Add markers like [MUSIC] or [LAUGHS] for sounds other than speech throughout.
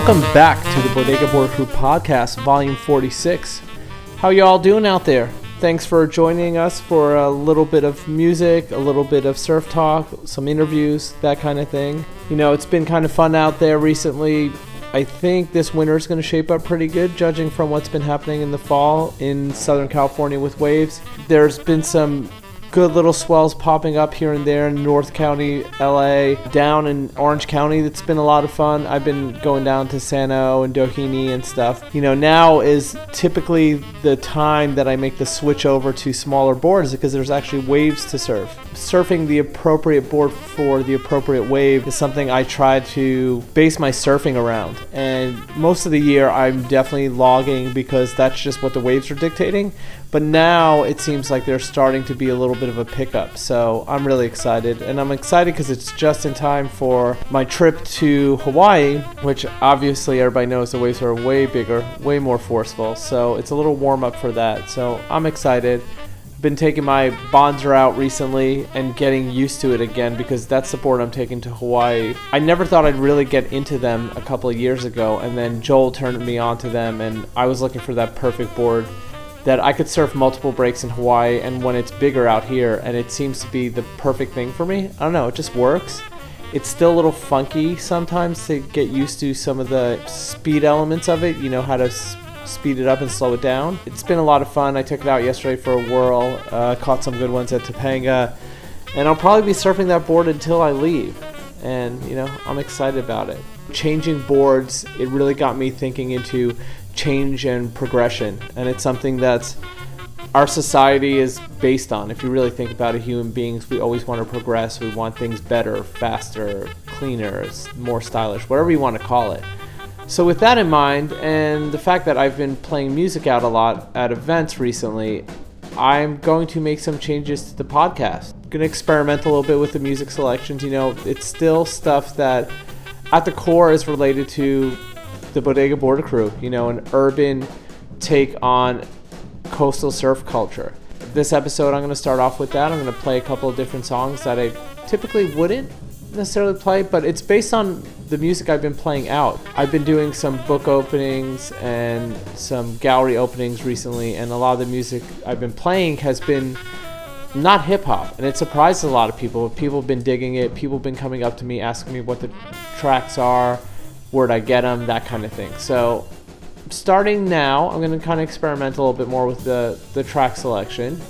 Welcome back to the Bodega Crew podcast, volume 46. How y'all doing out there? Thanks for joining us for a little bit of music, a little bit of surf talk, some interviews, that kind of thing. You know, it's been kind of fun out there recently. I think this winter is going to shape up pretty good, judging from what's been happening in the fall in Southern California with waves. There's been some good little swells popping up here and there in North County, LA, down in Orange County. That's been a lot of fun. I've been going down to Sano and Doheny and stuff. You know, now is typically the time that I make the switch over to smaller boards because there's actually waves to surf. Surfing the appropriate board for the appropriate wave is something I try to base my surfing around. And most of the year, I'm definitely logging because that's just what the waves are dictating. But now it seems like they're starting to be a little bit of a pickup. So I'm really excited. And I'm excited because it's just in time for my trip to Hawaii, which obviously everybody knows the waves are way bigger, way more forceful. So it's a little warm up for that. So I'm excited. Been taking my Bonzer out recently and getting used to it again because that's the board I'm taking to Hawaii. I never thought I'd really get into them a couple of years ago, and then Joel turned me on to them, and I was looking for that perfect board that I could surf multiple breaks in Hawaii and when it's bigger out here, and it seems to be the perfect thing for me. I don't know, it just works. It's still a little funky sometimes to get used to some of the speed elements of it, you know, how to speed it up and slow it down. It's been a lot of fun. I took it out yesterday for a whirl, uh, caught some good ones at Topanga, and I'll probably be surfing that board until I leave. And, you know, I'm excited about it. Changing boards, it really got me thinking into change and progression. And it's something that our society is based on. If you really think about it, human beings, we always want to progress. We want things better, faster, cleaner, more stylish, whatever you want to call it. So, with that in mind, and the fact that I've been playing music out a lot at events recently, I'm going to make some changes to the podcast. I'm Going to experiment a little bit with the music selections. You know, it's still stuff that at the core is related to the Bodega Border Crew, you know, an urban take on coastal surf culture. This episode, I'm going to start off with that. I'm going to play a couple of different songs that I typically wouldn't necessarily play, but it's based on the music I've been playing out. I've been doing some book openings and some gallery openings recently, and a lot of the music I've been playing has been not hip hop, and it surprised a lot of people. People have been digging it. People have been coming up to me asking me what the tracks are, where'd I get them, that kind of thing. So, starting now, I'm going to kind of experiment a little bit more with the the track selection,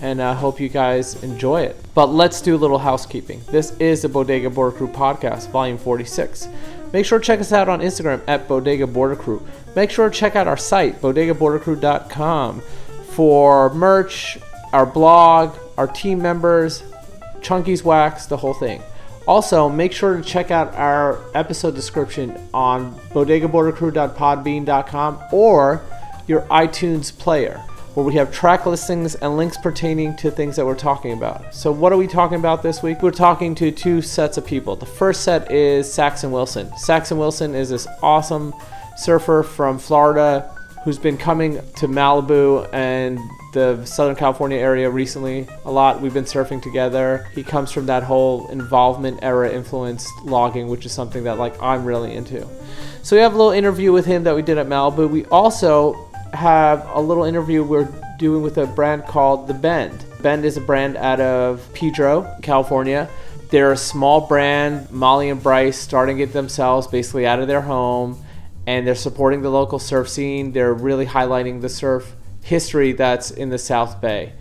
and I hope you guys enjoy it. But let's do a little housekeeping. This is the Bodega Border Crew podcast, volume 46. Make sure to check us out on Instagram at Bodega Border Crew. Make sure to check out our site, bodegabordercrew.com, for merch, our blog, our team members, Chunky's Wax, the whole thing. Also, make sure to check out our episode description on bodegabordercrew.podbean.com or your iTunes player, where we have track listings and links pertaining to things that we're talking about. So, what are we talking about this week? We're talking to two sets of people. The first set is Saxon Wilson. Saxon Wilson is this awesome surfer from Florida who's been coming to Malibu and the Southern California area recently a lot. We've been surfing together. He comes from that whole involvement era influenced logging, which is something that like I'm really into. So we have a little interview with him that we did at Malibu. We also have a little interview we're doing with a brand called The Bend. Bend is a brand out of Pedro, California. They're a small brand. Molly and Bryce starting it themselves, basically out of their home and they're supporting the local surf scene. They're really highlighting the surf history that's in the South Bay.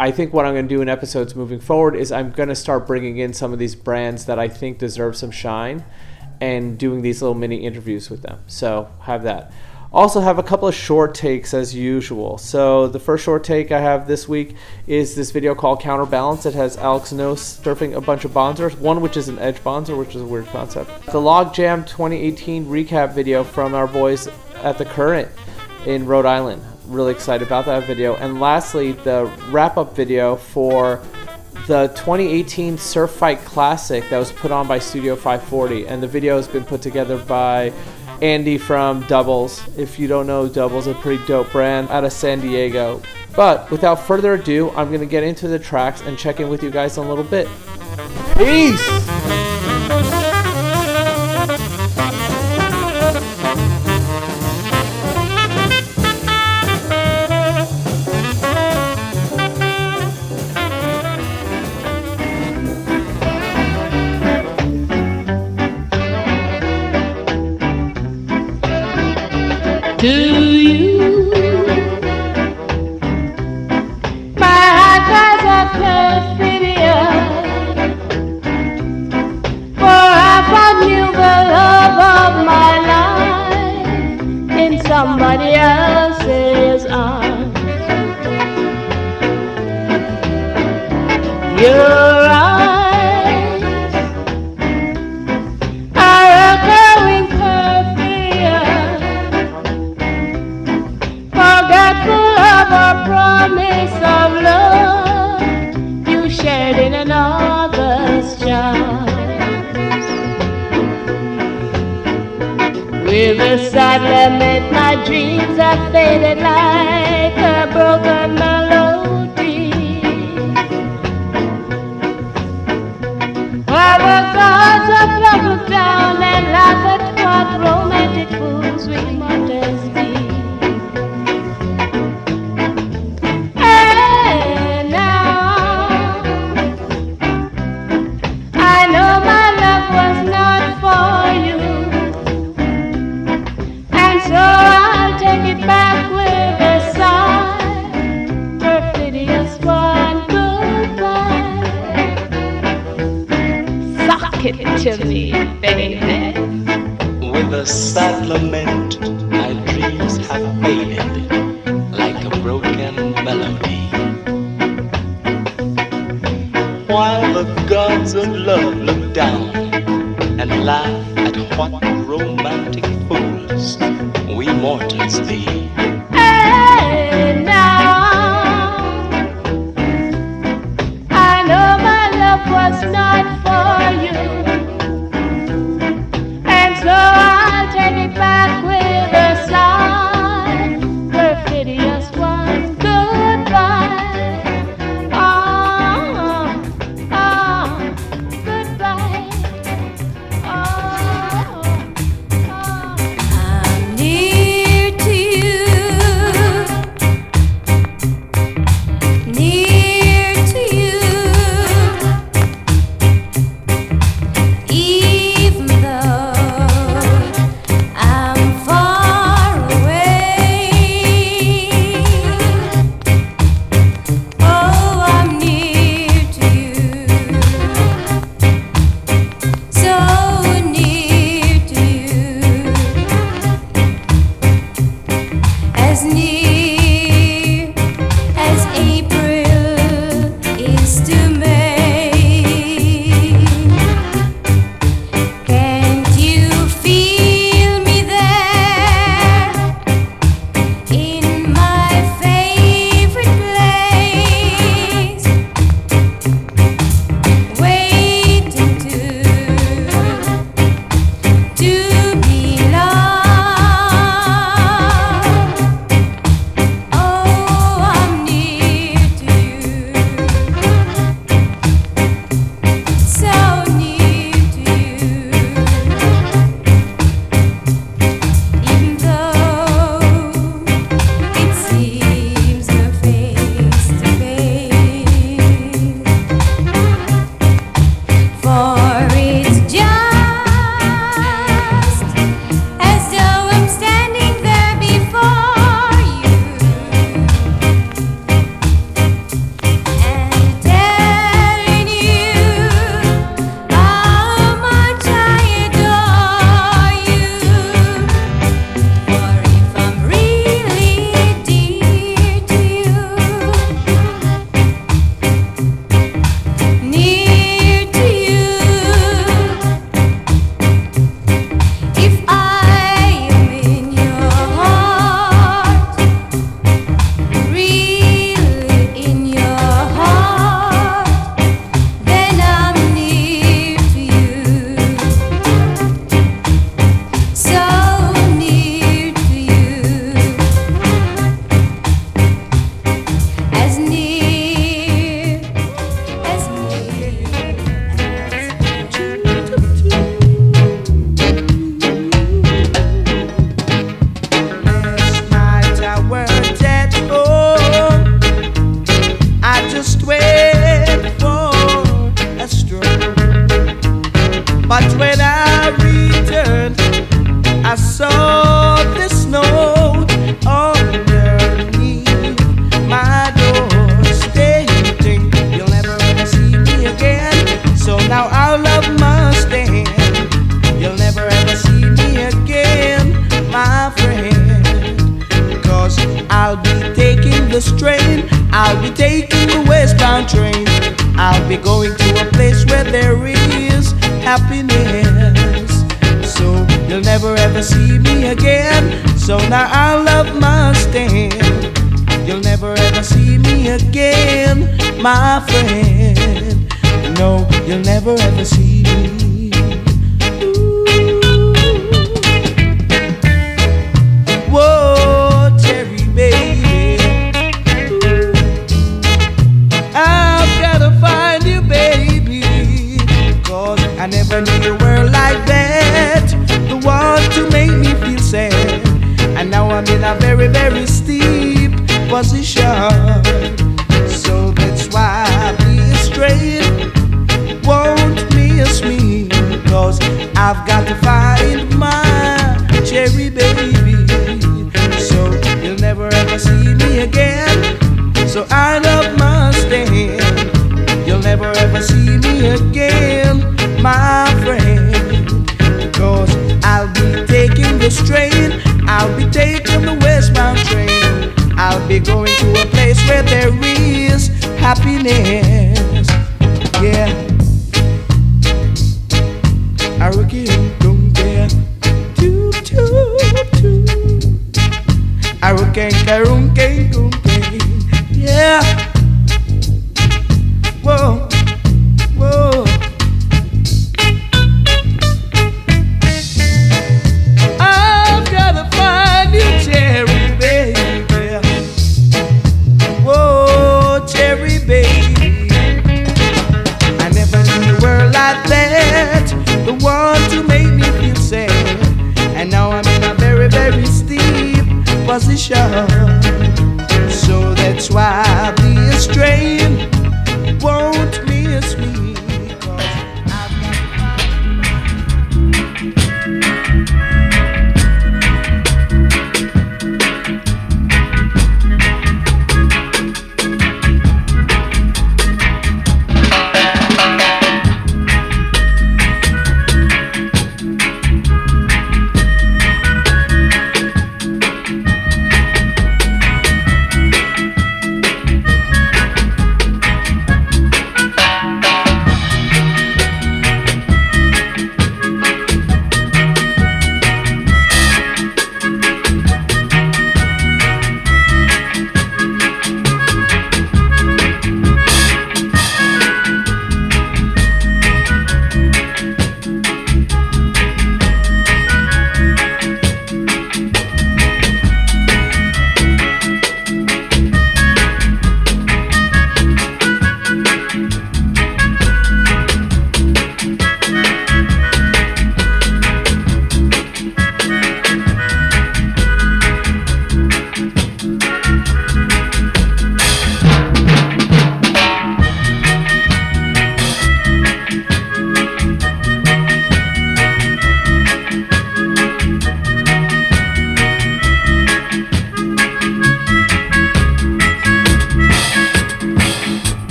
I think what I'm going to do in episodes moving forward is I'm going to start bringing in some of these brands that I think deserve some shine and doing these little mini interviews with them. So, have that. Also, have a couple of short takes as usual. So, the first short take I have this week is this video called Counterbalance. It has Alex Knost surfing a bunch of bonzers, one which is an edge bonzer, which is a weird concept. The Logjam 2018 recap video from our boys at the Current in Rhode Island. Really excited about that video. And lastly, the wrap up video for the 2018 Surf Fight Classic that was put on by Studio 540. And the video has been put together by Andy from Doubles. If you don't know, Doubles is a pretty dope brand out of San Diego. But without further ado, I'm going to get into the tracks and check in with you guys in a little bit. Peace!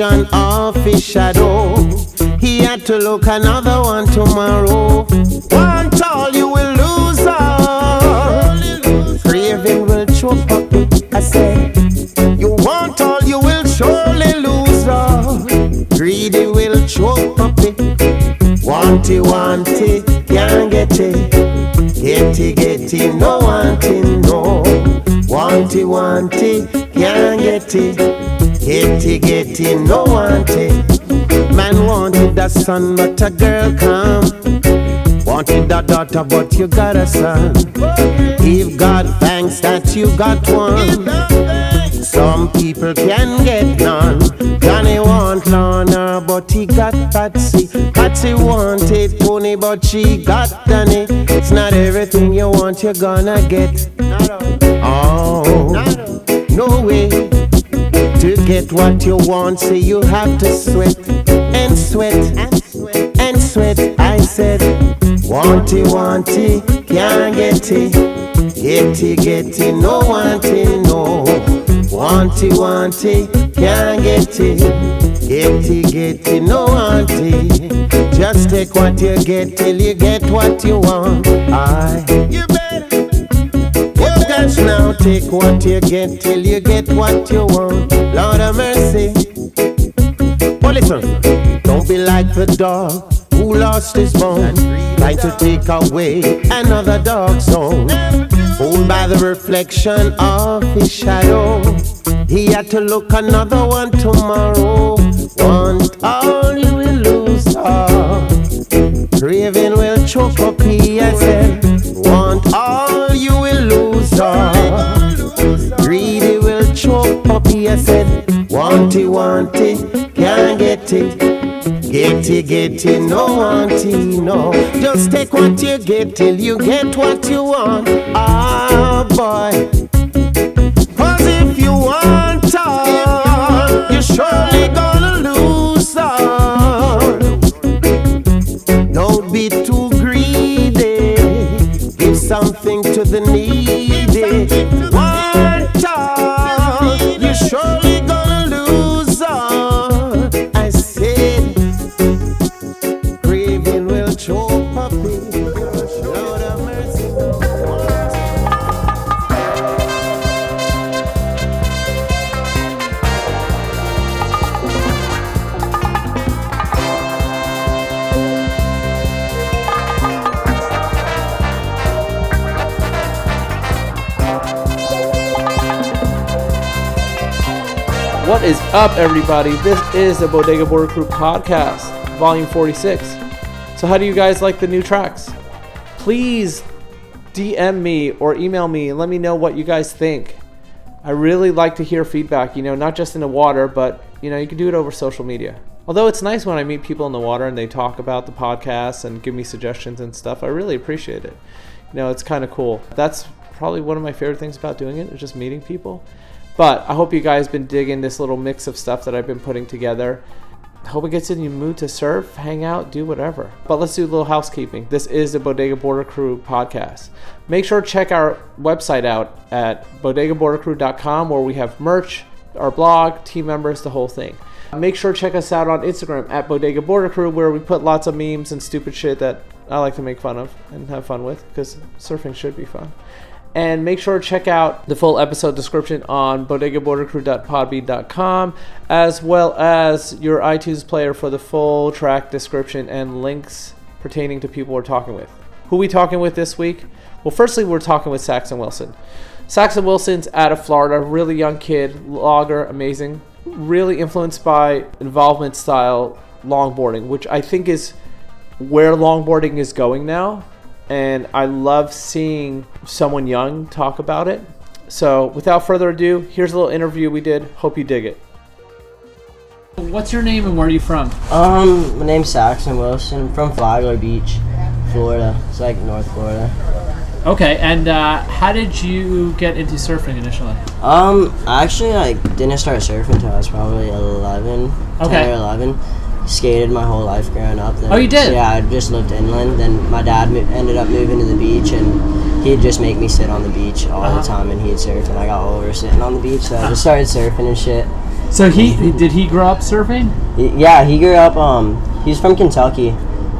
Reflection of his shadow. He had to look another one tomorrow. One tall, you will lose all. Craving will choke up. I said, You want all, you will surely lose all. Greedy will choke up. Want it, want it, can't get it. Get it, get it, no want it, no. Want it, want it, can't get it. Get no want it. Man wanted a son, but a girl come. Wanted a daughter, but you got a son. Give God thanks that you got one. Some people can get none. Johnny want Lana, but he got Patsy. Patsy wanted Pony, but she got Danny. It's not everything you want, you're gonna get. Oh, no way. To get what you want, say you have to sweat and sweat and sweat. I said, want it, want it, can't get it. Get it, get it, no want it, no. Want it, want it, can't get it. Get it, get it, no want it. Just take what you get till you get what you want. I. You got now take what you get till you get what you want. Lord of mercy. Well, listen, don't be like the dog who lost his bone, trying to take away another dog's song. Fooled by the reflection of his shadow, he had to look another one tomorrow. Want all you will lose all. Craving will choke up, he said. Want all you will lose all. Greedy will choke up, he said. Want it, want it, can't get it. Get it, get it, no want it, no. Just take what you get till you get what you want. Ah, boy. Cause if you want all, What is up, everybody? This is the Bodega Border Crew podcast, volume 46. So, how do you guys like the new tracks? Please DM me or email me and let me know what you guys think. I really like to hear feedback, you know, not just in the water, but, you know, you can do it over social media. Although it's nice when I meet people in the water and they talk about the podcast and give me suggestions and stuff, I really appreciate it. You know, it's kind of cool. That's probably one of my favorite things about doing it, is just meeting people. But I hope you guys been digging this little mix of stuff that I've been putting together. Hope it gets in your mood to surf, hang out, do whatever. But let's do a little housekeeping. This is the Bodega Border Crew podcast. Make sure to check our website out at bodegabordercrew.com where we have merch, our blog, team members, the whole thing. Make sure to check us out on Instagram at Bodega Border Crew where we put lots of memes and stupid shit that I like to make fun of and have fun with because surfing should be fun. And make sure to check out the full episode description on bodegabordercrew.podbean.com, as well as your iTunes player for the full track description and links pertaining to people we're talking with. Who we talking with this week? Well, firstly, we're talking with Saxon Wilson. Saxon Wilson's out of Florida, really young kid, logger, amazing, really influenced by involvement style longboarding, which I think is where longboarding is going now and I love seeing someone young talk about it. So, without further ado, here's a little interview we did. Hope you dig it. What's your name and where are you from? Um, my name's Saxon Wilson. I'm from Flagler Beach, Florida. It's like North Florida. Okay, and uh, how did you get into surfing initially? Um, I actually like didn't start surfing until I was probably 11, Okay. 10 or 11. Skated my whole life growing up. Then, Oh, you did? Yeah, I just lived inland. Then my dad mo- ended up moving to the beach, and he'd just make me sit on the beach all Uh-huh. the time, and he'd surf, and I got over sitting on the beach, so I just started surfing and shit. So he did he grow up surfing? Yeah, he grew up. Um, he's from Kentucky.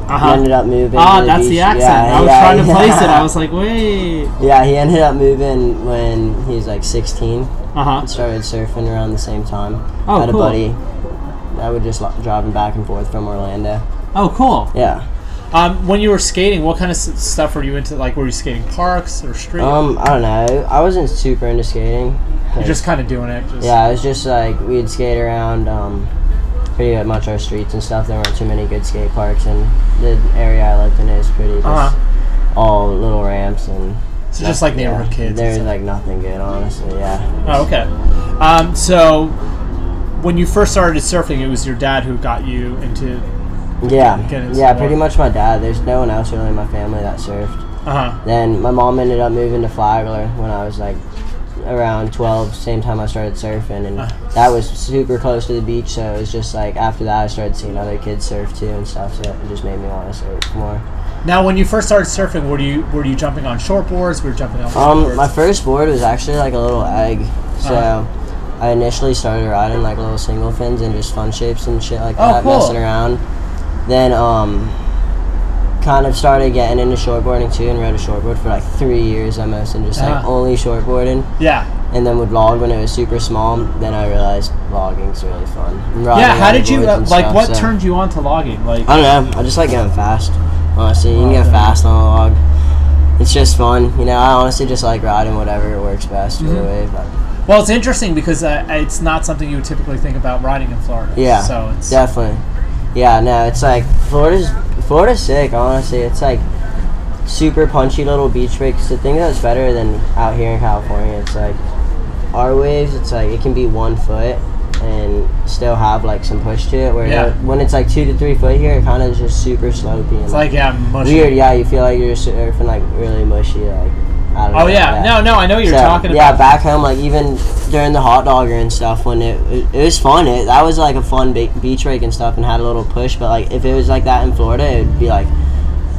Uh He ended up moving. Ah, that's beach. the accent. Yeah, I was yeah, trying to yeah. place it. I was [LAUGHS] like, wait. Yeah, he ended up moving when he was like 16. Uh huh. Started surfing around the same time. Oh, Had a cool. buddy that would just lo- drive him back and forth from Orlando. Oh, cool. Yeah. Um, when you were skating, what kind of s- stuff were you into? Like, were you skating parks or street? Um, I don't know. I wasn't super into skating. You're just kind of doing it. Just, Yeah, it was just like we'd skate around um, pretty much our streets and stuff. There weren't too many good skate parks, and the area I lived in is pretty just Uh-huh. all little ramps and. So just like neighborhood kids. and There's stuff. like nothing good, honestly. Yeah. Oh, okay. Um, so when you first started surfing, it was your dad who got you into. Yeah. Into Yeah, pretty much my dad. There's no one else really in my family that surfed. Uh huh. Then my mom ended up moving to Flagler when I was like around 12, same time I started surfing, and Uh. that was super close to the beach. So it was just like after that I started seeing other kids surf too and stuff. So it just made me want to surf more. Now, when you first started surfing, were you were you jumping on shortboards? Were you jumping on Um, boards? my first board was actually like a little egg. So Uh-huh. I initially started riding like little single fins and just fun shapes and shit like Oh, that, cool. messing around. Then um, kind of started getting into shortboarding too and rode a shortboard for like three years almost and just like Uh-huh. only shortboarding. yeah. And then would log when it was super small. Then I realized logging's really fun. Yeah. How did you uh, like? stuff, What so- turned you on to logging? Like, I don't know. I just like going fast. Honestly, you can Oh, get fast on a log. It's just fun, you know. I honestly just like riding whatever works best for Mm-hmm. But well, it's interesting because uh, it's not something you would typically think about riding in Florida. yeah, So it's definitely. Yeah, no, it's like Florida's Florida's sick. Honestly, it's like super punchy little beach breaks. The thing that's better than out here in California, it's like our waves. It's like it can be one foot and still have like some push to it. Where Yeah. when it's like two to three foot here, it kind of just super slopey and it's like yeah, mushy. weird. Yeah, you feel like you're surfing like really mushy. Like Oh yeah. no, no, I know you're So, talking yeah, about. Yeah, back home, like even during the hot dogger and stuff, when it it, it was fun. It that was like a fun be- beach break and stuff, and had a little push. But like if it was like that in Florida, it would be like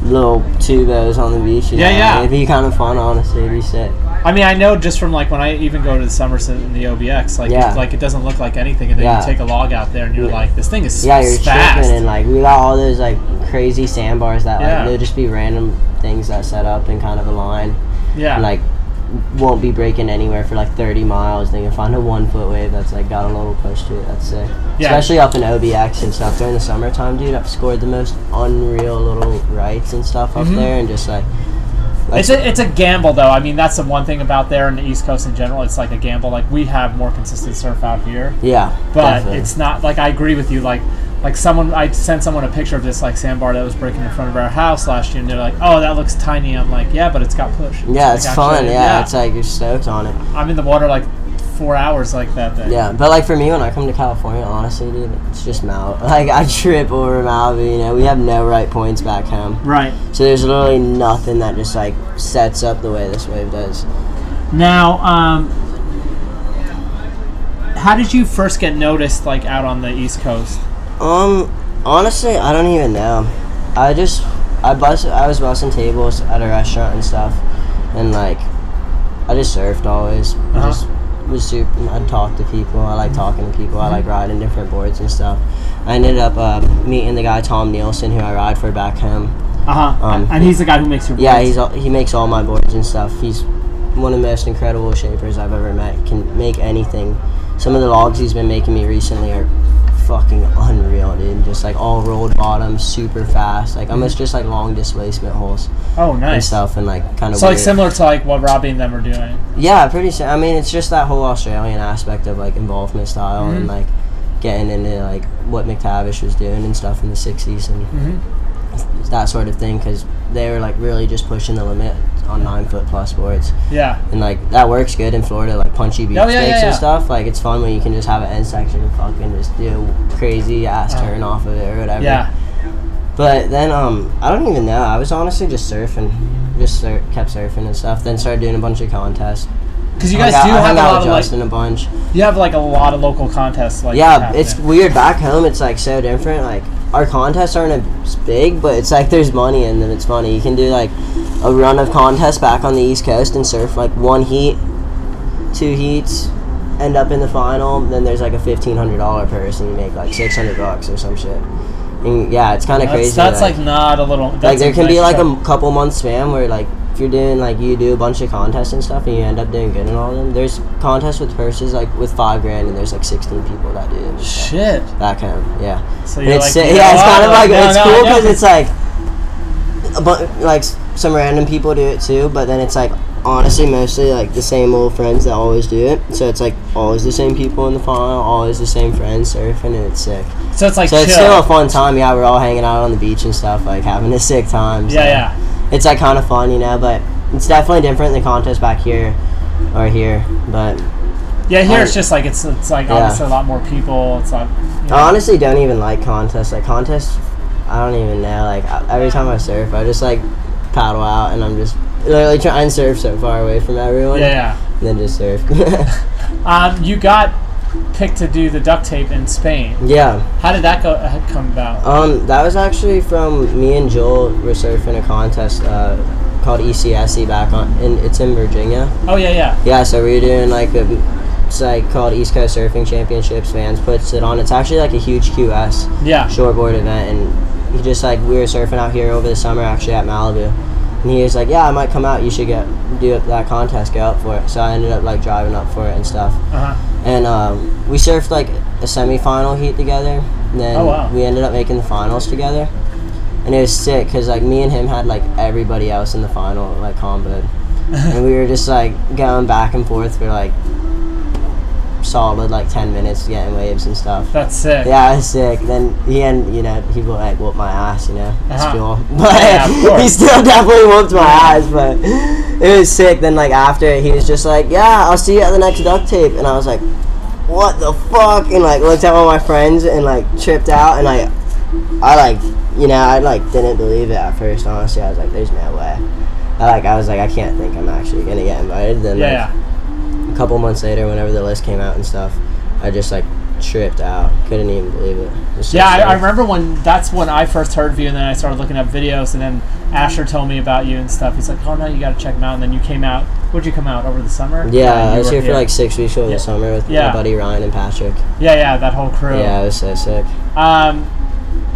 little tubos on the beach. Yeah, know? yeah. It'd be kind of fun, honestly. It'd be sick. I mean, I know just from like when I even go to the Somerset and the OBX, like Yeah. it, like it doesn't look like anything, and then Yeah. you take a log out there and you're Yeah. like, this thing is Yeah, you're fast. tripping and like we got all those like crazy sandbars that like Yeah. they'll just be random things that set up in kind of a line. Yeah. like won't be breaking anywhere for like 30 miles. They can find a one foot wave that's like got a little push to it. That's sick. Yeah. Especially up in OBX and stuff during the summertime, dude. I've scored the most unreal little rights and stuff up Mhm. there, and just like. like It's a, it's a gamble though. I mean, that's the one thing about there in the East Coast in general. It's like a gamble. Like we have more consistent surf out here, yeah, but definitely. it's not like I agree with you. Like like someone I sent someone a picture of this like sandbar that was breaking in front of our house last year, and they're like, "Oh, that looks tiny." I'm like, "Yeah, but it's got push." yeah, like, it's actually- fun. Yeah, it's like you're stoked on it. I'm in the water like four hours like that day. Yeah, but like for me, when I come to California, honestly, dude, it's just Malibu. [LAUGHS] Like I trip over Malibu. You know, we have no right points back home, Right. so there's literally nothing that just like sets up the way this wave does. Now, um, how did you first get noticed like out on the East Coast? Um, honestly, I don't even know. I just I bust I was busting tables at a restaurant and stuff, and like I just surfed always. Uh-huh. Just was super. I'd talk to people. I like talking to people. I like riding different boards and stuff. I ended up um, meeting the guy Tom Nielsen who I ride for back home. Uh huh. Um, and he's the guy who makes your Yeah, boards. he's all, he makes all my boards and stuff. He's one of the most incredible shapers I've ever met. Can make anything. Some of the logs he's been making me recently are fucking unreal, dude. Just like all rolled bottoms, super fast, like almost just like long displacement hulls oh, and nice. stuff, and like kind of. So like similar to like what Robbie and them are doing. Yeah, pretty. si- I mean, it's just that whole Australian aspect of like involvement style Mhm. and like getting into like what McTavish was doing and stuff in the '60s and Mm-hmm. That sort of thing because they were like really just pushing the limit on nine foot plus boards. Yeah. And like that works good in Florida, like punchy beach Oh, yeah, yeah, yeah. and stuff. Like it's fun when you can just have an end section and fucking just do crazy ass Uh, turn off of it or whatever. Yeah. But then um I don't even know. I was honestly just surfing, just sur- kept surfing and stuff. Then started doing a bunch of contests. Because you guys do I have a lot of like Justin a bunch. you have like a lot of local contests like yeah, it's weird. Back home, it's like so different. Like our contests aren't as big, but it's like there's money in them. It's funny. You can do like a run of contests back on the East Coast and surf like one heat, two heats, end up in the final. Then there's like a fifteen hundred dollar purse, and you make like six hundred bucks or some shit. And yeah, it's kind of crazy. that's like not a little. Like there can be like a couple months spam where like if you're doing like you do a bunch of contests and stuff and you end up doing good in all of them. There's contests with purses like with five grand and there's like 16 people that do it. shit. That kind of yeah. So you're it's like, yeah, know it's kind of like No, it's no, cool because it's like a bu- like some random people do it too, but then it's like honestly mostly like the same old friends that always do it. So it's like always the same people in the final, always the same friends surfing, and it's sick. So it's like So chill. it's still a fun time. Yeah, we're all hanging out on the beach and stuff, like having a sick time. so yeah, yeah. It's like kind of fun, you know, but it's definitely different than contest back here or here. But Yeah, here I- it's just like it's it's like Yeah. obviously a lot more people. It's like you know, I honestly don't even like contests. Like contests, I don't even know. Like every time I surf, I just like paddle out and I'm just literally trying to surf so far away from everyone. yeah, And then just surf. [LAUGHS] Um, you got picked to do the duct tape in Spain. yeah. How did that go uh, come about? Um, that was actually from me and Joel were surfing a contest uh, called ECSC back on, and it's in Virginia. Oh yeah, yeah. Yeah, so we were doing like a, it's like called East Coast Surfing Championships. Vans puts it on. It's actually like a huge QS Yeah. shortboard event, and he just like we were surfing out here over the summer actually at Malibu, and he was like, "Yeah, I might come out. You should get do that contest. Go up for it." So I ended up like driving up for it and stuff, Uh huh. and um, we surfed like a semi-final heat together. And then Oh, wow. we ended up making the finals together, and it was sick because like me and him had like everybody else in the final like comboed, [LAUGHS] and we were just like going back and forth for like solid like 10 minutes getting waves and stuff That's sick. yeah, it was sick. Then he and you know he would like whoop my ass, you know. It's Uh-huh. cool, but Yeah, [LAUGHS] he still definitely whooped my ass. But it was sick. Then like after he was just like, "Yeah, I'll see you at the next duct tape," and I was like, "What the fuck?" And like looked at all my friends and like tripped out and like I like you know I like didn't believe it at first. Honestly, I was like, "There's no way." I like I was like, I can't think I'm actually gonna get invited. Then Yeah, like, yeah. A couple months later, whenever the list came out and stuff, I just like tripped out. Couldn't even believe it. It Yeah, I, I remember when that's when I first heard of you, and then I started looking up videos, and then Asher told me about you and stuff. He's like, "Oh no, you got to check him out." And then you came out. Would you come out over the summer? Yeah, I was here for yeah. like six weeks over Yeah. the summer with Yeah. my buddy Ryan and Patrick. Yeah, yeah, that whole crew. Yeah, it was so sick. Um,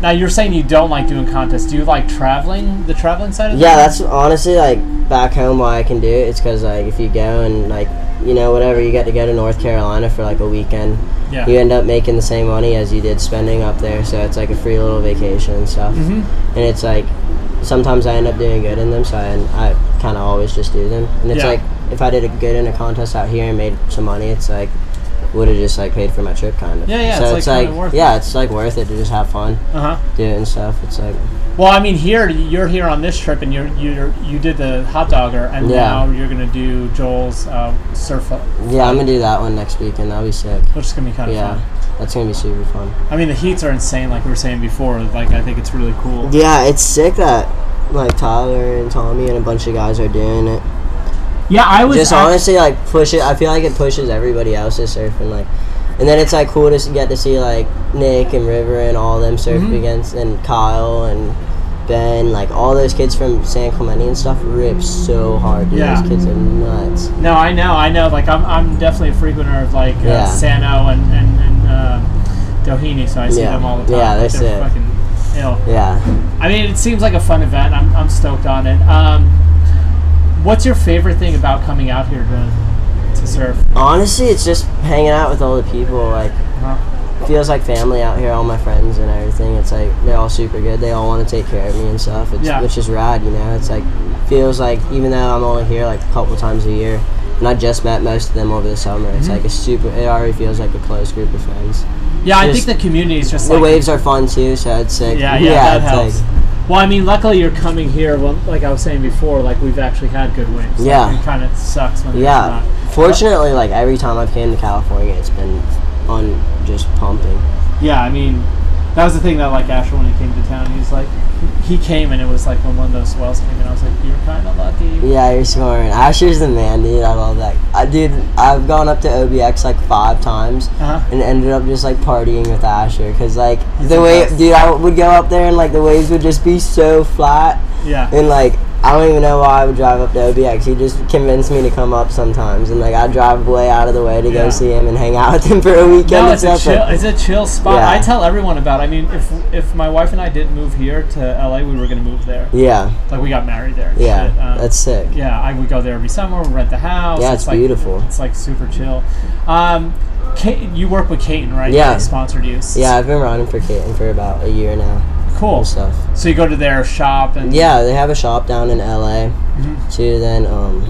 now you're saying you don't like doing contests. Do you like traveling? The traveling side of Yeah, that's honestly like back home why I can do it. It's because like if you go and like you know whatever you get to go to North Carolina for like a weekend, yeah. you end up making the same money as you did spending up there. So it's like a free little vacation and stuff. Mhm. And it's like sometimes I end up doing good in them, so I, I kind of always just do them. And it's Yeah. like if I did a good in a contest out here and made some money, it's like would have just like paid for my trip kind of. Yeah, yeah, So it's, it's, like, like, yeah, it's like worth it to just have fun, Uh huh. do it and stuff. It's like Well, I mean, here you're here on this trip, and you're you you did the hot dogger, and Yeah. now you're gonna do Joel's uh, surf, Up. yeah, I'm gonna do that one next week, and that'll be sick. which is gonna be kind of Yeah, fun. that's gonna be super fun. I mean, the heats are insane, like we were saying before. Like I think it's really cool. Yeah, it's sick that like Tyler and Tommy and a bunch of guys are doing it. Yeah, I was just honestly like push it. I feel like it pushes everybody else's surfing like, and then it's like cool to get to see like Nick and River and all them surf Mhm. against and Kyle and Ben like all those kids from San Clemente and stuff rip so hard. Dude. Yeah. Those kids are nuts. No, I know, I know. Like I'm, I'm definitely a frequenter of like uh, Yeah. Sano and and, and uh, Doheny, so I see Yeah. them all the time. Yeah, Like, they're they're fucking ill. Yeah. I mean, it seems like a fun event. I'm, I'm stoked on it. Um, what's your favorite thing about coming out here to to surf? Honestly, it's just hanging out with all the people. Like Uh, feels like family out here. All my friends and everything. It's like they're all super good. They all want to take care of me and stuff. It's, Yeah. Which is rad, you know. It's like feels like even though I'm only here like a couple times a year, and I just met most of them over the summer. It's Mhm. like a super. It already feels like a close group of friends. yeah, I think the community is just like the like waves are fun too, so it's sick. Yeah, yeah, that it's helps. Like, Well, I mean, luckily you're coming here. Well, like I was saying before, like we've actually had good waves. Like, Yeah. it kind of sucks when yeah. not. Fortunately, like every time I've came to California, it's been on just pumping. Yeah, I mean, That was the thing that like Asher when he came to town. He was like, he came and it was like when one of those swells came in. I was like, you're kind of lucky. Yeah, you're scoring. Asher's the man, dude. I love that. I dude, I've gone up to OBX like five times Uh-huh. and ended up just like partying with Asher because like He's the way, dude, I would go up there and like the waves would just be so flat Yeah. and like I don't even know why I would drive up to OBX. He just convinced me to come up sometimes and like I'd drive way out of the way to Yeah. go see him and hang out with him for a weekend. No, and it's a stuff, chill. It's a chill spot. Yeah. I tell everyone about. I mean, if if my wife and I didn't move here to LA, we were gonna move there. yeah, Like we got married there. yeah. Um, that's sick. yeah. I would go there every summer. We rent the house. Yeah, it's like, beautiful. It's like super chill. Um, Kate, you work with Katin, right? Yeah. They sponsored you. Yeah, I've been riding for Katin for about a year now Cool. stuff. So you go to their shop and Yeah, they have a shop down in LA Mhm. too. Then um,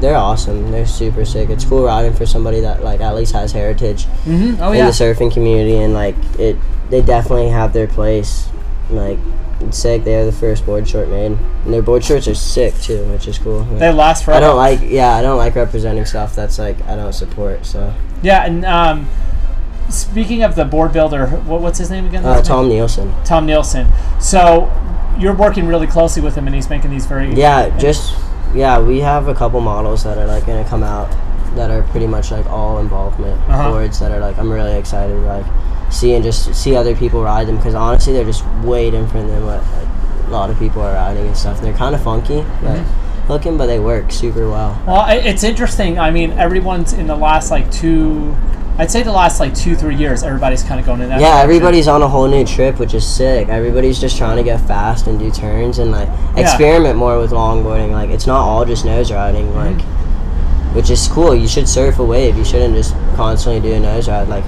they're awesome. They're super sick. It's cool riding for somebody that like at least has heritage hmm Oh in yeah. the surfing community, and like it, they definitely have their place. Like it's sick. They are the first board short made, and their board shorts are sick too, which is cool. They last forever. I don't like. Yeah, I don't like representing stuff that's like I don't support. So Yeah, and um, speaking of the board builder, what, what's his name again? uh, Tom Nielsen. Tom Nielsen. So you're working really closely with him, and he's making these very Yeah, just yeah, we have a couple models that are like gonna come out that are pretty much like all involvement Uh-huh. boards that are like I'm really excited like see and just see other people ride them because honestly they're just way different than what like, a lot of people are riding and stuff. They're kind of funky, but Mm-hmm. looking, but they work super well. Well, it's interesting. I mean, everyone's in the last like two. I'd say the last like two three years, everybody's kind of going in that. Yeah, direction. everybody's on a whole new trip, which is sick. Everybody's just trying to get fast and do turns and like Yeah. experiment more with longboarding. Like it's not all just nose riding, Mm-hmm. like which is cool. You should surf a wave. You shouldn't just constantly do a nose ride. Like,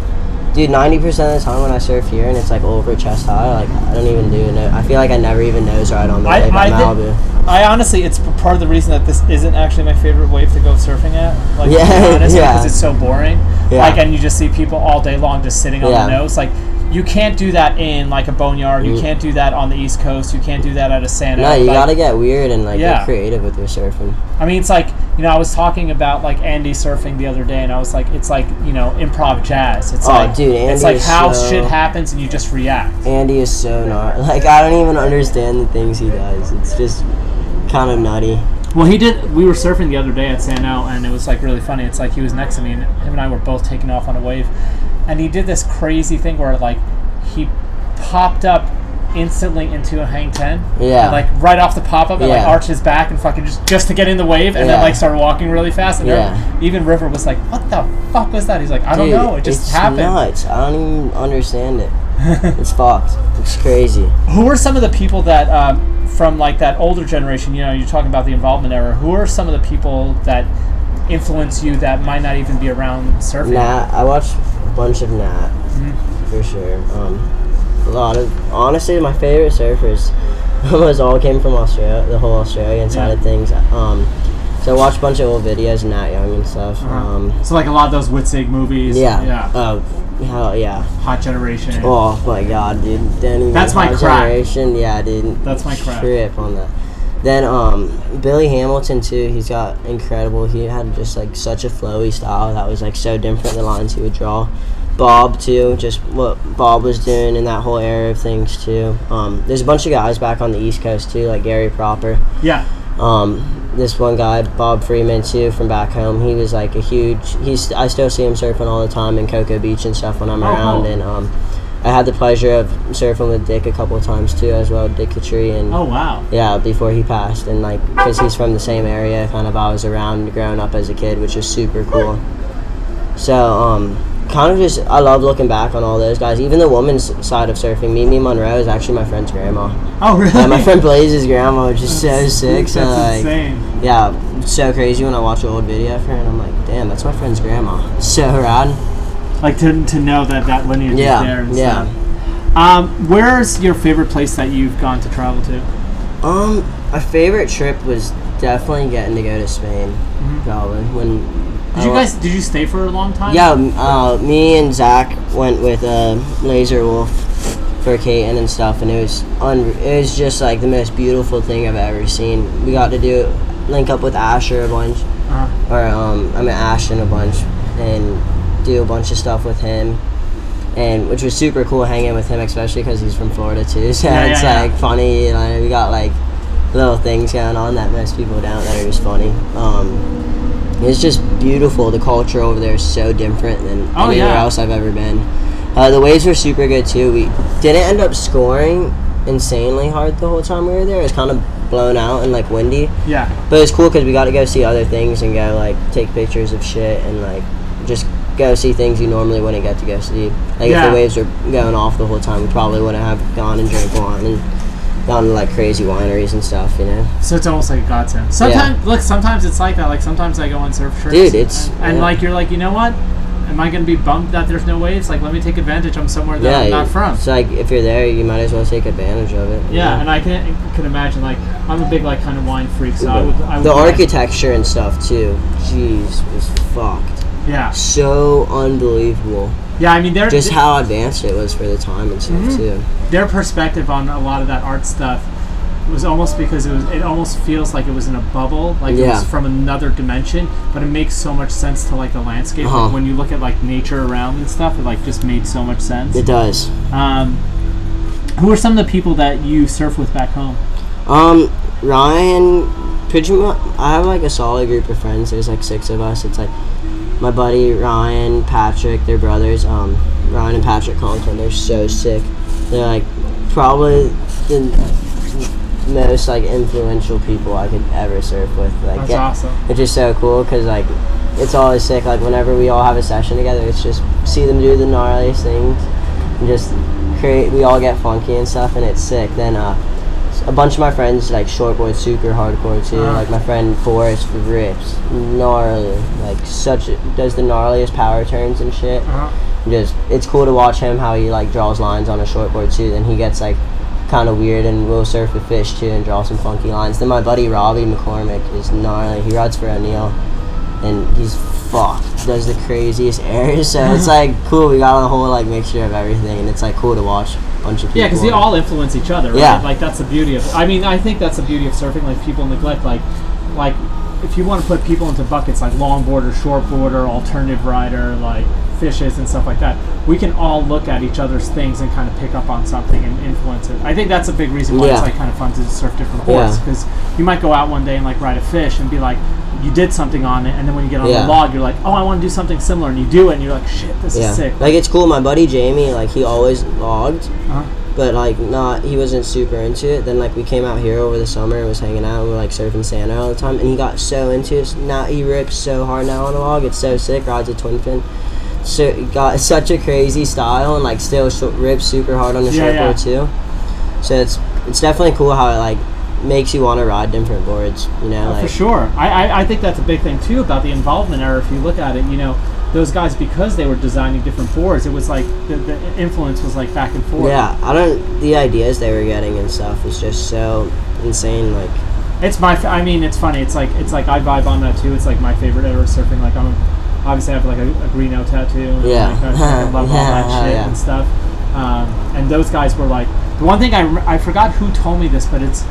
dude, ninety percent of the time when I surf here and it's like over chest high, like I don't even do a no. I feel like I never even nose ride on the I- wave I at Malibu. I honestly, it's part of the reason that this isn't actually my favorite wave to go surfing at. Like, Yeah, [LAUGHS] honest, yeah. because it's so boring. Yeah. Like, and you just see people all day long just sitting on Yeah. the nose. Like, you can't do that in like a boneyard. You Mm. can't do that on the East Coast. You can't do that at a Santa. No, you like, gotta get weird and like Yeah. get creative with your surfing. I mean, it's like you know, I was talking about like Andy surfing the other day, and I was like, it's like you know, improv jazz. It's Oh, like, dude, it's like how so- shit happens, and you just react. Andy is so not [LAUGHS] like I don't even understand the things he does. It's just kind of nutty. Well, he did. We were surfing the other day at Sano, and it was like really funny. It's like he was next to me, and him and I were both taking off on a wave, and he did this crazy thing where like he popped up instantly into a hang ten. Yeah. And, like right off the pop up, and like Yeah. arched his back and fucking just just to get in the wave, and then like started walking really fast. And Yeah. even River was like, "What the fuck was that?" He's like, "I don't know. It just it's happened." Nuts. I don't even understand it. [LAUGHS] it's fucked. It's crazy. Who are some of the people that um, from like that older generation? You know, you're talking about the involvement era. Who are some of the people that influence you that might not even be around surfing? Nat, I watched a bunch of Nat Mm-hmm. for sure. Um, a lot of honestly, my favorite surfers [LAUGHS] almost all came from Australia, the whole Australian side of things. Um, so I watched a bunch of old videos Nat Young and stuff. Uh-huh. Um, so like a lot of those Witzig movies. yeah. Yeah. Oh, hell yeah. Hot Generation. Oh my god, dude. Danny That's my crack. Generation. Yeah, dude. That's my crack. Trip on that. Then um, Billy Hamilton too. He's got incredible. He had just like such a flowy style that was like so different the lines he would draw. Bob too, just what Bob was doing in that whole era of things too. Um, there's a bunch of guys back on the East Coast too, like Gary Propper. Yeah. Um, this one guy, Bob Freeman too, from back home. He was like a huge. He's I still see him surfing all the time in Cocoa Beach and stuff when I'm Oh, around. cool. And um, I had the pleasure of surfing with Dick a couple of times too, as well, Dick Catri and. Oh wow. Yeah, before he passed, and like, because he's from the same area, kind of I was around growing up as a kid, which is super cool. So, um, kind of just, I love looking back on all those guys. Even the woman's side of surfing, Mimi Munro is actually my friend's grandma. Oh really? Yeah, my friend Blaze's grandma, which is so sick. So, That's like, insane. yeah, so crazy when I watch an old video of her, and I'm like, damn, that's my friend's grandma. So rad. Like to, to know that that lineage Yeah, is there. And yeah. Stuff. Um, where's your favorite place that you've gone to travel to? Um, my favorite trip was definitely getting to go to Spain. Probably when. Mm-hmm. Did I you guys? Did you stay for a long time? Yeah, uh, me and Zach went with uh, Laser Wolf for Katin and stuff, and it was un- it was just like the most beautiful thing I've ever seen. We got to do link up with Asher a bunch, Uh-huh. or um, I mean Ashton a bunch, and do a bunch of stuff with him. and which was super cool hanging with him, especially because he's from Florida too. [LAUGHS] So Yeah, it's yeah, yeah. like funny. You know, we got like little things going on that most people don't that are just funny. Um, it's just beautiful. The culture over there is so different than Oh, anywhere yeah. else I've ever been. Uh, the waves were super good too. We didn't end up scoring insanely hard the whole time we were there. It was kind of blown out and like windy. Yeah. But it's cool because we got to go see other things and go like take pictures of shit and like just go see things you normally wouldn't get to go see. Like Yeah. if the waves were going off the whole time, we probably wouldn't have gone and drank wine and gone to like crazy wineries and stuff. You know? So it's almost like a godsend. Sometimes, look, sometimes it's like that. Like sometimes I go on surf trips, Dude, it's- and, and, yeah. like you're like, you know what? Am I gonna be bummed that there's no waves? Like, let me take advantage. I'm somewhere that I'm not from. It's like if you're there, you might as well take advantage of it. Yeah, know? and I can can imagine like I'm a big like kind of wine freak, so I would. I would the like- architecture and stuff too. Jeez, was fucked. Yeah, So unbelievable. yeah. I mean, their Just how advanced it was for the time and stuff Mm-hmm. too. their perspective on a lot of that art stuff was almost because it was. It almost feels like it was in a bubble, like it was from another dimension. But it makes so much sense to like the landscape. Uh-huh. when you look at like nature around and stuff, it like just made so much sense. It does. Um, who are some of the people that you surf with back home? Um, Ryan, pretty much. I have like a solid group of friends. There's like six of us. It's like my buddy Ryan, Patrick, their brothers. Um, Ryan and Patrick Conklin. They're so sick. They're like probably the most like influential people I could ever surf with. Like, That's yeah, awesome. It's just so cool because like it's always sick. Like whenever we all have a session together, it's just see them do the gnarliest things and just create. We all get funky and stuff, and it's sick. Then uh, a bunch of my friends like shortboard super hardcore too. Uh-huh. Like my friend Forrest rips gnarly, like such does the gnarliest power turns and shit. Uh-huh. Just it's cool to watch him how he like draws lines on a shortboard too. Then he gets like kind of weird and will surf with fish too and draw some funky lines. Then my buddy Robbie McCormick is gnarly. He rides for O'Neill and he's fucked. Does the craziest [LAUGHS] airs. So it's [LAUGHS] like cool. We got a whole like mixture of everything, and it's like cool to watch a bunch of people. Yeah, because they all influence each other, right? Yeah. Like that's the beauty of. I mean, I think that's the beauty of surfing. Like people neglect, like, like if you want to put people into buckets like longboarder, shortboarder, alternative rider, like fishes and stuff like that, we can all look at each other's things and kind of pick up on something and influence it. I think that's a big reason why it's like kind of fun to surf different boards Yeah. because you might go out one day and like ride a fish and be like. You did something on it, and then when you get on Yeah. the log, you're like, "Oh, I want to do something similar," and you do it, and you're like, "Shit, this Yeah, is sick." like it's cool. My buddy Jamie, like he always logged, Uh-huh. but like not he wasn't super into it. Then like we came out here over the summer and was hanging out and we were like surfing Santa all the time, and he got so into it. Now he rips so hard now on a log. It's so sick. Rides a twin fin. So got such a crazy style and like still sh- rips super hard on the Yeah, shortboard too. So it's it's definitely cool how it like makes you want to ride different boards. You know, Oh, like for sure. I, I, I think that's a big thing too about the involvement era. If you look at it, you know, those guys because they were designing different boards, it was like the, the influence was like back and forth. yeah. I don't the ideas they were getting and stuff was just so insane. Like It's my. f- I mean, it's funny. It's like it's like I vibe on that too. It's like my favorite era of surfing. Like I'm a, obviously I have like a, a Greenough tattoo. And Yeah. like, I, I love all that [LAUGHS] shit yeah. and stuff. Um, and those guys were like the one thing I, I forgot who told me this, but it's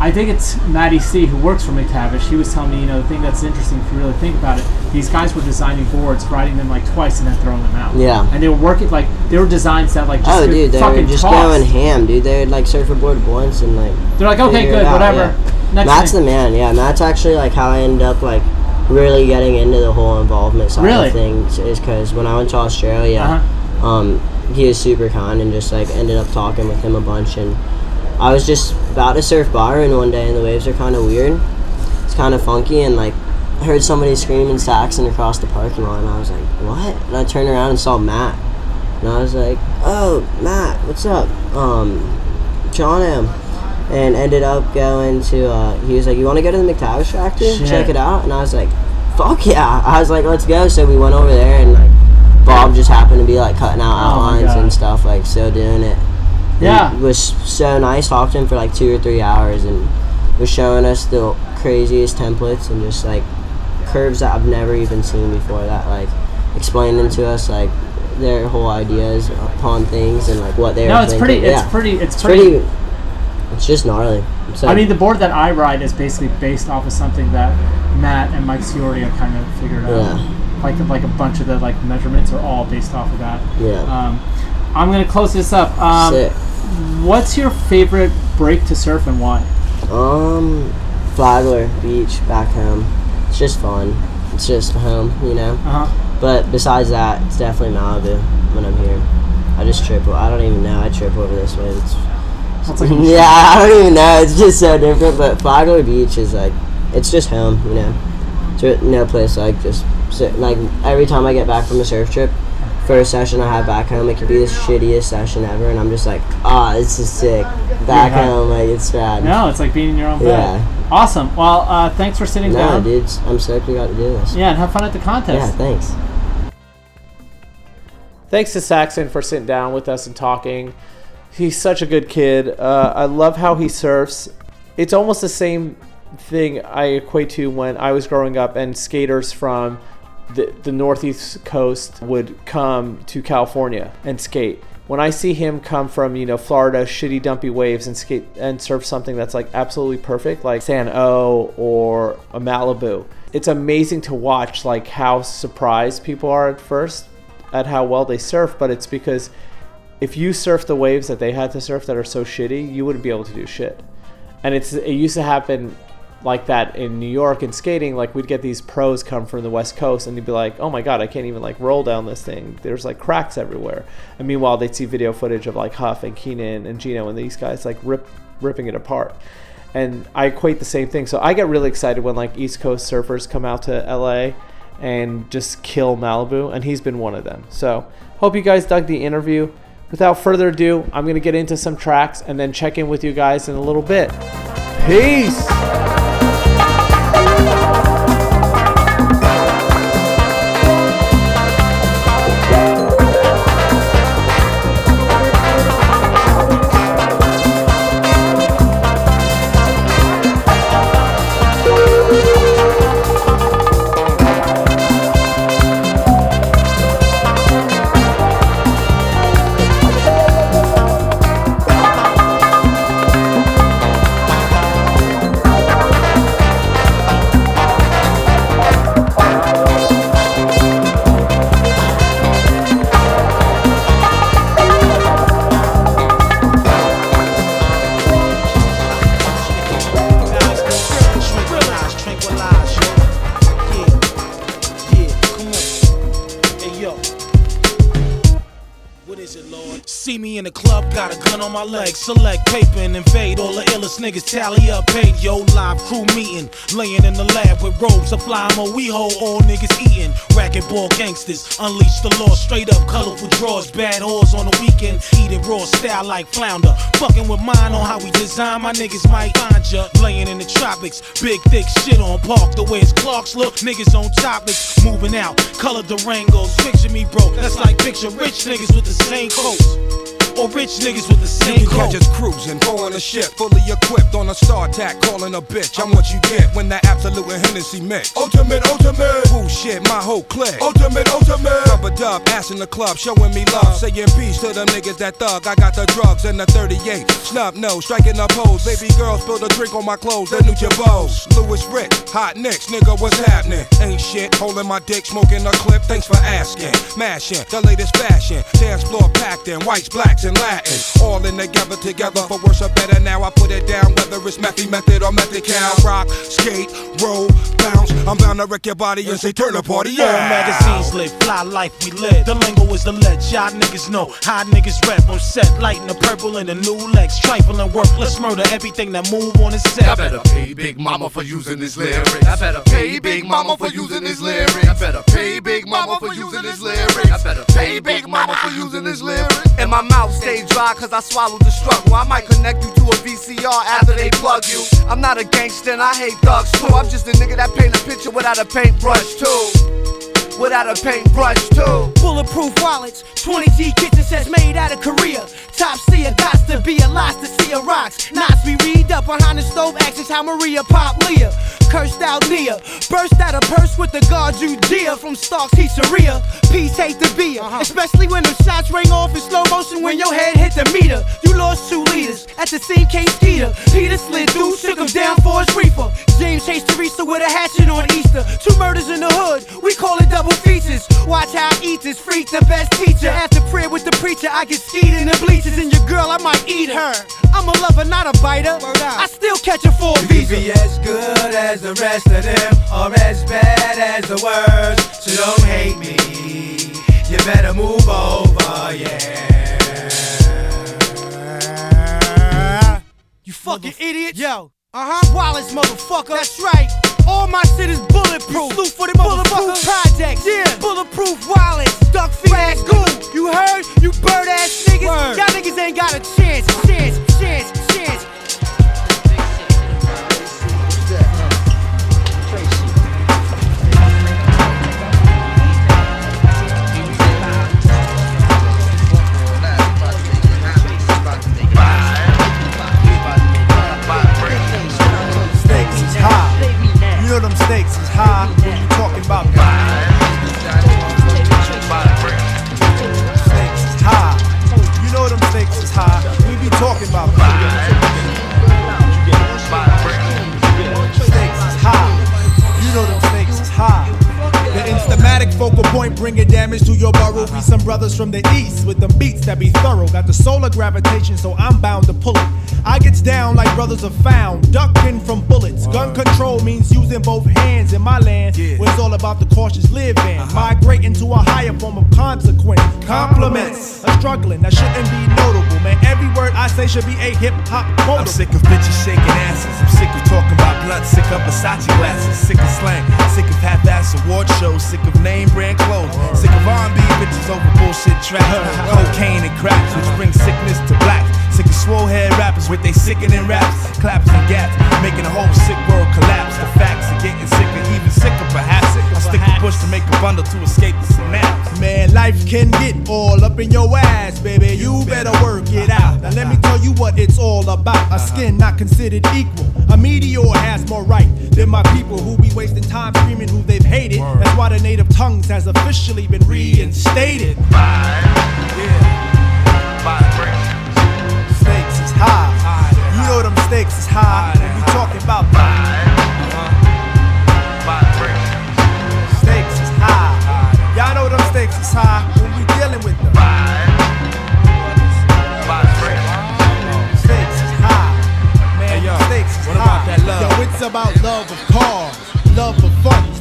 I think it's Maddie C who works for McTavish. He was telling me, you know, the thing that's interesting if you really think about it, these guys were designing boards, riding them like twice and then throwing them out. Yeah. And they were working like they were designs that like just Oh, dude, they fucking were just toss. going ham, dude. They would like surf a board once and like. They're like, okay, good, out, whatever. yeah. Next Matt's thing. the man, yeah. Matt's actually like how I ended up like really getting into the whole involvement side Really? of things is because when I went to Australia, Uh-huh. um, he was super kind and just like ended up talking with him a bunch and I was just about to surf Byron one day and the waves are kind of weird. It's kind of funky and like I heard somebody screaming Saxon across the parking lot and I was like, what? And I turned around and saw Matt. And I was like, oh, Matt, what's up? Um, John M. And ended up going to, uh, he was like, you want to go to the McTavish factory? Shit. Check it out? And I was like, fuck yeah. I was like, let's go. So we went over there and like, Bob just happened to be like cutting out Oh outlines God. and stuff, like still doing it. Yeah. It was so nice. Talked to him for like two or three hours and was showing us the craziest templates and just like curves that I've never even seen before. That like explaining to us like their whole ideas upon things and like what they No, were it's thinking. pretty. It's Yeah. pretty. It's, It's pretty. pretty. It's just gnarly. So, I mean, the board that I ride is basically based off of something that Matt and Mike Ciordia kind of figured out. yeah. like like a bunch of the like measurements are all based off of that. Yeah. Um, I'm gonna close this up. Um, Sick. what's your favorite break to surf and why? Um, Flagler Beach back home. It's just fun. It's just home, you know. Uh huh. But besides that, it's definitely Malibu when I'm here. I just trip. I don't even know. I trip over this way. It's It's like [LAUGHS] yeah. I don't even know. It's just so different. But Flagler Beach is like, it's just home, you know. It's no place like just sit, like every time I get back from a surf trip. First session I have back home, it could be the shittiest session ever, and I'm just like, ah, this is sick. Back Yeah. home, like it's rad. No, it's like being in your own bed. Yeah. Awesome. Well, uh, thanks for sitting No, down. dudes, I'm stoked we got to do this. Yeah, and have fun at the contest. Yeah, thanks. Thanks to Saxon for sitting down with us and talking. He's such a good kid. Uh, I love how he surfs. It's almost the same thing I equate to when I was growing up and skaters from the, the northeast coast would come to California and skate. When I see him come from, you know, Florida, shitty dumpy waves and skate and surf something that's like absolutely perfect, like San O or a Malibu, it's amazing to watch like how surprised people are at first at how well they surf, but it's because if you surf the waves that they had to surf that are so shitty, you wouldn't be able to do shit. And it's it used to happen like that in New York in skating. Like we'd get these pros come from the West Coast and they'd be like, "Oh my god, I can't even like roll down this thing. There's like cracks everywhere." And meanwhile, they'd see video footage of like Huff and Keenan and Gino and these guys like rip ripping it apart. And I equate the same thing. So I get really excited when like East Coast surfers come out to LA and just kill Malibu, and he's been one of them. So, hope you guys dug the interview. Without further ado, I'm going to get into some tracks and then check in with you guys in a little bit. Peace! Niggas tally up, paid. Yo, live crew meeting. Laying in the lab with robes of fly mo. We hold all niggas eating. Racket ball gangsters. Unleash the law straight up. Colorful drawers. Bad whores on the weekend. Eating raw style like flounder. Fucking with mine on how we design. My niggas might find ya. Laying in the tropics. Big, thick shit on park. The way his clocks look. Niggas on topics. Moving out. Colored Durangos. Picture me broke. That's like picture rich niggas with the same coats. Or rich niggas with the same You can catch us cruising, throwing a ship, fully equipped on a StarTAC, calling a bitch. I'm what you get when that absolute and Hennessy mix. Ultimate, ultimate, bullshit, my whole clique. Ultimate, ultimate, rubber dub, ass in the club, showing me love, saying peace to them niggas that thug. I got the drugs and the 38, snub nose, striking up hoes. Baby girl spilled a drink on my clothes, the new Jabos. Louis Rick, hot nicks, nigga, what's happening? Ain't shit, holding my dick, smoking a clip. Thanks for asking. Mashing the latest fashion, dance floor packed in whites, blacks, and Latin. All in together, together for worship better. Now I put it down, whether it's method, method, or method cow. Rock, skate, roll, bounce. I'm bound to wreck your body and say turn the party All out. magazines lit, fly life we live. The lingo is the let y'all niggas know. How niggas rap on set, lighting the purple in the new legs. Trifling, worthless murder, everything that move on the set. I better pay Big Mama for using this lyric. I better pay Big Mama for using this lyric. I better pay Big Mama for using this lyric. I better pay Big Mama for using this lyric. And my mouth stay dry cause I swallowed the struggle. I might connect you to a VCR after they plug you. I'm not a gangster and I hate thugs too. I'm just a nigga that paint a picture without a paintbrush too. Without a paintbrush too. Bulletproof wallets, 20G kitchen sets made out of Korea. Top seer, got to be a lot to see a rocks. Knots we read up, behind the stove, asks how Maria pop Leah. Cursed out Nia, burst out a purse with the guard Judea from Stark's Pizzeria. Peace hate to be ya, uh-huh. especially when the shots ring off in slow motion when your head hit the meter. You lost two leaders at the scene, came Skeeter. Peter slid through, shook him down for his reefer. James chased Teresa with a hatchet on Easter. Two murders in the hood, we call it double features. Watch how I eat this freak, the best teacher. After prayer with the preacher, I get skied in the bleachers. And your girl, I might eat her. I'm a lover, not a biter. I still catch a You can visa. be as good as the rest of them, or as bad as the worst. So don't hate me. You better move over, yeah. You fucking idiot. Yo. Uh huh. Wallace, motherfucker. That's right. All my shit is bulletproof. You for the bulletproof projects. Yeah. Bulletproof Wallace. Duck feet ass goon. You heard? You bird ass niggas. Y'all niggas ain't got a chance. Chance. Chance. Chance. Them stakes is high when you talking about Stakes is high. You know them stakes is high. We be talking about Stakes focal point bringing damage to your burrow. We some brothers from the east with the beats that be thorough. Got the solar gravitation, so I'm bound to pull it. I gets down like brothers are found, ducking from bullets. Gun control means using both hands in my land, where it's all about the cautious living. Uh-huh. Migrating to a higher form of consequence. Compliments, a struggling that shouldn't be notable, man. Every word I say should be a hip hop quote. I'm sick of bitches shaking asses. I'm sick of talking about blunt. Sick of Versace glasses. Sick of slang. Sick of half-ass award shows. Sick of name brand clothes. Sick of R&B bitches over bullshit tracks. Cocaine and cracks, which brings sickness to black. Sick of swole head rappers with they sickening raps, claps and gaps, making the whole sick world collapse. The facts are getting sicker, even sicker perhaps. I stick a push to make a bundle to escape the synapse. Man, life can get all up in your ass, baby. You better work it out. Now let me tell you what it's all about. A skin not considered equal. A meteor has more right than my people who be wasting time screaming who they've hated. That's why the native tongues has officially been reinstated. Yeah. Stakes is high. You know them stakes is high. When we talking about stakes high when we dealing with them. Stakes is high. Man, yo, stakes is what high. about that love? Yo, it's about love of cars. Love of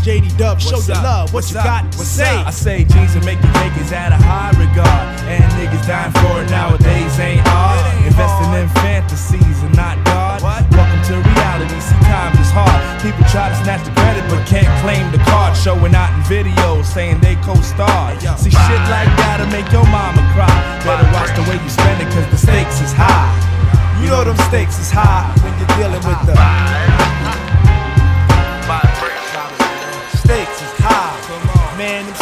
JD Dub, show your love. What What's you up? got to What's say? up? I say jeans and make you take is at a high regard. And niggas dying for it nowadays ain't hard. Investing in fantasies and not God. Welcome to reality. See, times is hard. People try to snatch the credit but can't claim the card. Showing out in videos saying they co-starred. See, shit like that'll make your mama cry. Better watch the way you spend it cause the stakes is high. You know them stakes is high when you're dealing with the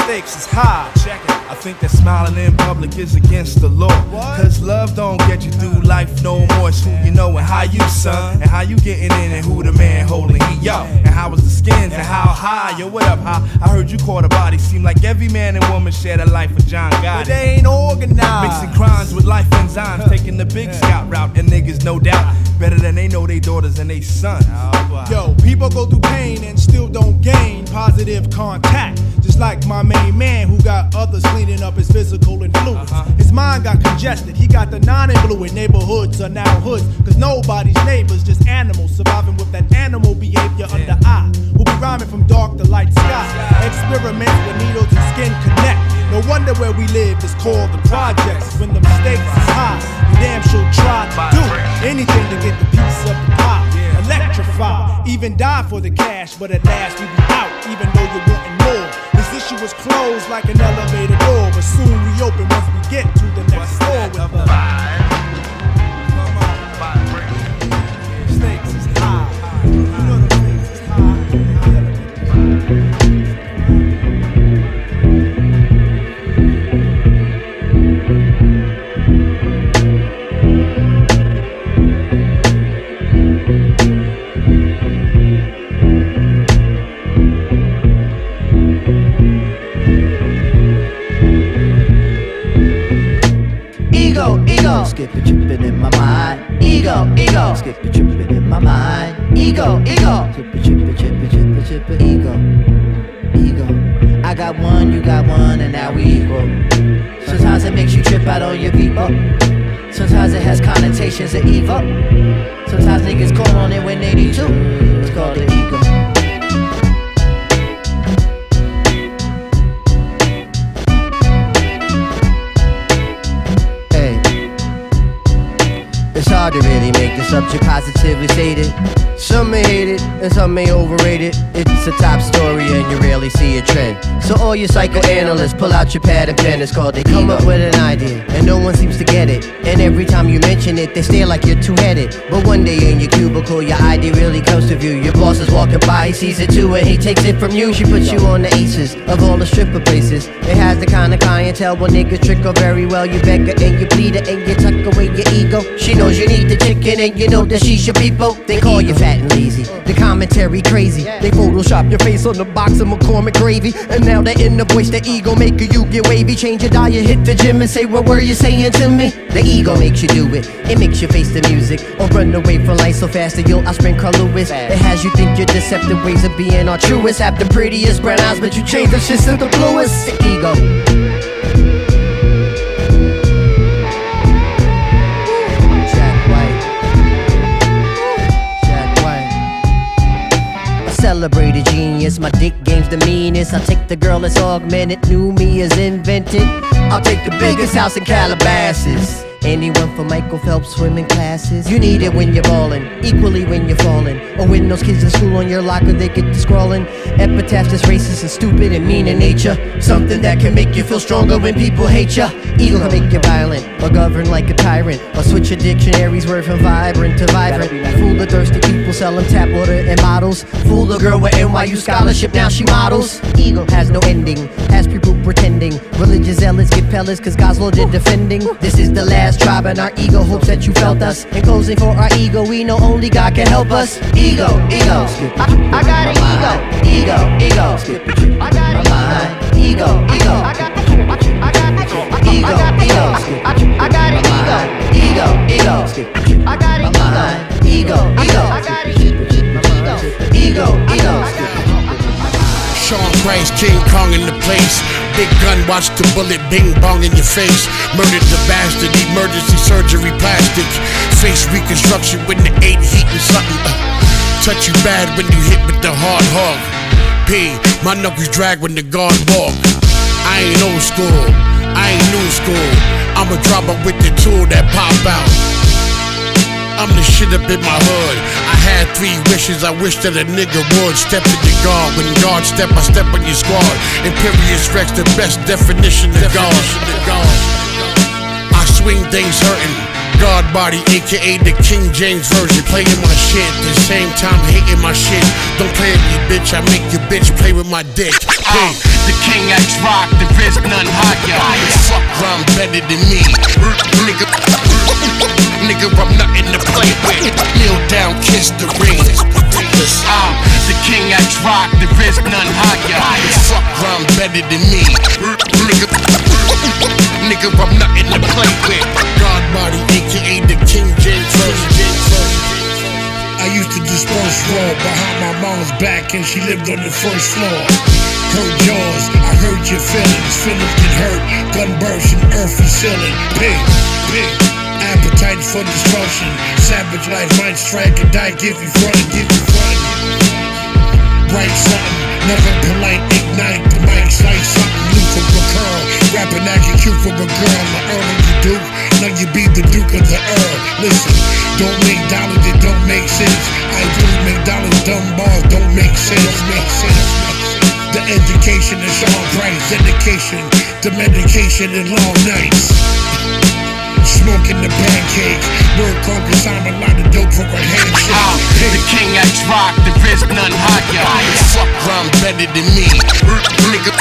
stakes is high. Check it. I think that smiling in public is against the law. Cause love don't get you through life no more. It's who you know and how you, son. And how you getting in and who the man holding he, yo. And how was the skins and how high, yo, what up, how? I heard you caught a body. Seem like every man and woman share the life of John But they ain't organized. Mixing crimes with life enzymes, taking the big scout route, and niggas no doubt better than they know they daughters and they sons. Yo, people go through pain and still don't gain positive contact. Just like my main man who got others cleaning up his physical influence. His mind got congested. He got the non influent neighborhoods are now hoods. Cause nobody's neighbors, just animals surviving with that animal behavior under eye. We'll be rhyming from dark to light sky. Experiments where needles and skin connect. No wonder where we live is called the projects. When the stakes is high, you damn sure try to do anything to get the piece of the pie. Electrify, Even die for the cash, but at last you be out, even though you're wanting more. This issue was closed like an elevator door, but soon reopen once we get to the next floor with the Stakes skip it, tripping in my mind. Ego, ego, skip it, tripping in my mind. Ego, ego, skip it, tripping, tripping, tripping, tripping. Ego, ego. I got one, you got one, and now we equal. Sometimes it makes you trip out on your people. Sometimes it has connotations of evil. Sometimes niggas call on it when they need to. It's called the hard to really make the subject positively stated. Some may hate it, and some may overrate it. It's a top story, and you rarely see a trend. So all you psychoanalysts, pull out your pad and pen. It's called they come up with an idea, and no one seems to get it. And every time you mention it, they stare like you're two-headed. But one day in your cubicle, your idea really comes to view. Your boss is walking by, he sees it too, and he takes it from you. She puts you on the aces of all the stripper places. It has the kind of clientele where niggas trick her very well. You beg her and you plead her and you tuck away your ego. She knows you need the chicken and you know that she's your people. They call you fat and lazy. The commentary crazy. They Photoshop your face on the box of McCormick gravy. And now they're in the voice, the ego maker you get wavy. Change your diet, hit the gym and say what were you saying to me? The ego makes you do it. It makes you face the music or run away from life so fast that you'll outspring Carl Lewis. It has you think your deceptive ways of being are truest. Have the prettiest brown eyes, but you change the shit to the bluest. The ego. Celebrated genius, my dick game's the meanest. I'll take the girl that's augmented, new me is invented. I'll take the biggest house in Calabasas. Anyone for Michael Phelps swimming classes? You need it when you're ballin', equally when you're falling. Or when those kids in school on your locker they get to scrawling. Epitaphs that's racist and stupid and mean in nature. Something that can make you feel stronger when people hate ya. Ego can make you violent, or govern like a tyrant. Or switch your dictionary's word from vibrant to vibrant. Fool the thirsty people selling tap water and bottles. Fool the girl with NYU scholarship, now she models. Ego has no ending, has people pretending. Religious zealots get pellets cause God's Lord defending. This is the last tribe and our ego hopes that you felt us. In closing for our ego, we know only God can help us. Ego, ego. I, I got an ego. Ego, ego. I got an ego. Ego, ego. I got I got ego, ego. I, got an ego. Ego, ego. I got an ego. Ego, ego. I got ego. Ego, ego. Sean Price, King Kong in the place. Big gun, watch the bullet bing bong in your face. Murdered the bastard, emergency surgery plastic. Face reconstruction with the eight heat and something. Uh, touch you bad when you hit with the hard hog. P, my knuckles drag when the guard walk. I ain't old school, I ain't new school. I'm a dropper with the tool that pop out. I'm the shit up in my hood. I had three wishes, I wish that a nigga would step in the guard. When guard step, I step on your squad. Imperious Rex, the best definition of God. I swing things hurting. God body, aka the King James Version. Playing my shit, the same time hating my shit. Don't play with me, bitch. I make your bitch play with my dick. Uh-huh. Hey, The King X Rock, there is none higher. fuck rhyme better than me. Nigga, nigga, I'm nothing to play with. Kneel down, kiss the ring. I'm the King X Rock, there is none higher. Fuck rhyme better than me. Nigga, nigga, I'm nothing to play with. God body, aka the King James. I used to disperse raw behind my mom's back and she lived on the first floor. Hurt jaws, I hurt your feelings. Feelings get hurt, gun burst and earth is ceiling. Big, big. Appetite for destruction. Savage life might strike and die. Give you front, give you front. Write something, never polite. Ignite the mic, like something new from a curl. Rapping acting for a girl. My Earl and the Duke. Now you be the Duke of the Earl. Listen, don't make dollars that don't make sense. I do make dollars dumb balls don't make sense. Make sense. The education is all right. Dedication the medication and long nights. Smoking the pancake. Word conquers I'm a lot of dope for a handshake. Uh, the king X rock, there is none higher. Fuck rhyme better than me. Nigga,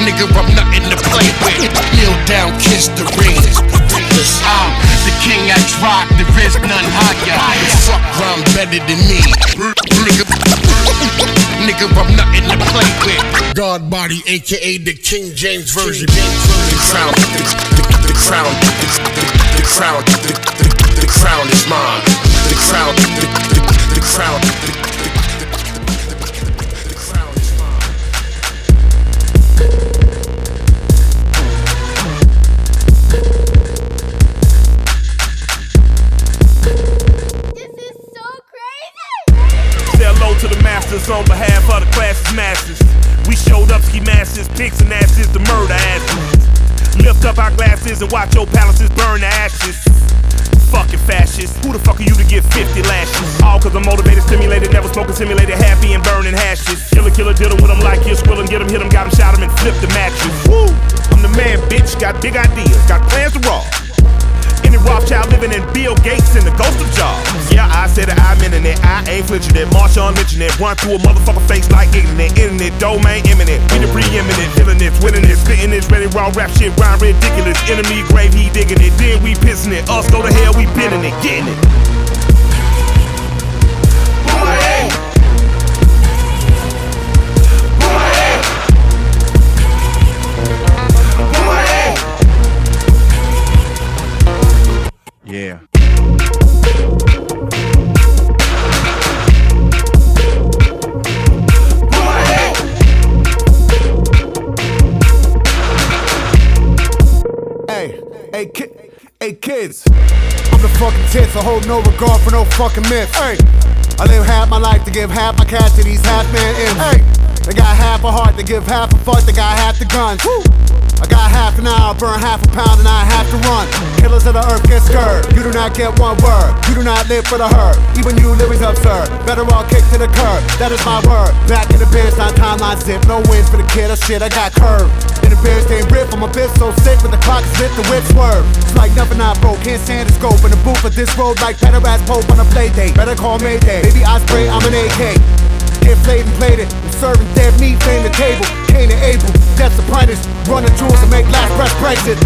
nigga, I'm nothing to play with. Kneel down, kiss the ring. Uh, the king X rock, there is none higher. Fuck rhyme better than me. Nigga, nigga, I'm nothing to play with. God body, aka the King James version. The crown, the, the, the crown, the, the, the crown, the, the, the crown is mine. The crown, the, the, the crown, the, the crown is mine. This is so crazy. Say hello to the masters on behalf of the class's masters. We showed up ski masters, pigs and asses, the murder asses. Lift up our glasses and watch your palaces burn to ashes. Fucking fascist, who the fuck are you to get 50 lashes? All cause I'm motivated, stimulated, never smoking, simulated, happy and burning hashes. Killer, killer, diddle with them like you're squilling, get them, hit them, got them, shot and flip the mattress. Woo! I'm the man, bitch, got big ideas, got plans to rob. Living in Bill Gates and the ghost of Jobs. Yeah, I said that I'm in it. I ain't flinching it. March on mention it. Run through a motherfucker face like it, internet. Domain imminent. We the preeminent. Feeling this, winning this, spitting this, ready raw rap shit. Rhyme ridiculous. Enemy grave, he digging it. Then we pissing it. Us go to hell, we bending it, getting it. Kids. I'm the fucking tits. I hold no regard for no fucking myths. Hey, I live half my life to give half my cash to these half men imps. Hey, they got half a heart to give half a fuck. They got half the guns. Woo. I got half an hour, burn half a pound, and I have to run. Killers of the earth get scared. You do not get one word. You do not live for the herd. Even you living's absurd. Better all kick to the curb. That is my word. Back in the bench, time timeline zip. No wins for the kid. Oh shit, I got curved. In the bench, they rip. I'm a bitch so sick, but the clock is lit, the whip swerve. It's like nothing I broke. Can't stand the scope in the booth of this road like better ass Pope on a play date. Better call Mayday. Baby, I spray, I'm an AK. Played it. I'm serving dead meat, fame the table. Cain and Abel, death's apprentice. Running jewels to make last breath Brexit.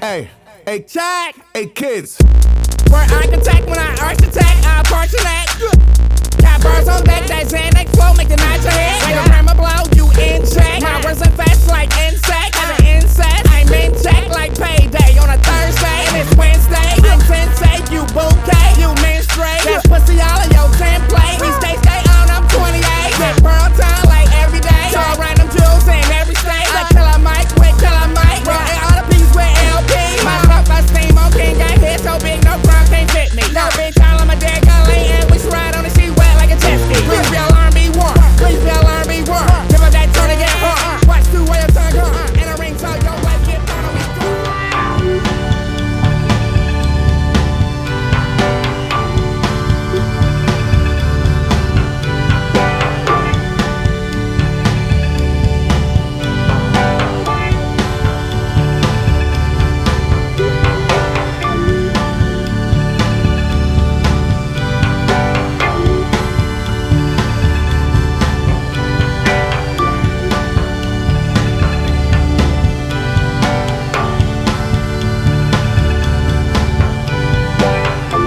Hey, hey, Jack, hey, kids. Where I can take when I arch attack, I parch that. Birds on deck, that Xanax flow, make the night your head. Like a hammer blow, you in check. Words are fast like insect, as an insect. I'm in check like payday on a Thursday, and it's Wednesday. I'm sensei, you bouquet, you menstruate. That's pussy all of your template. We stay,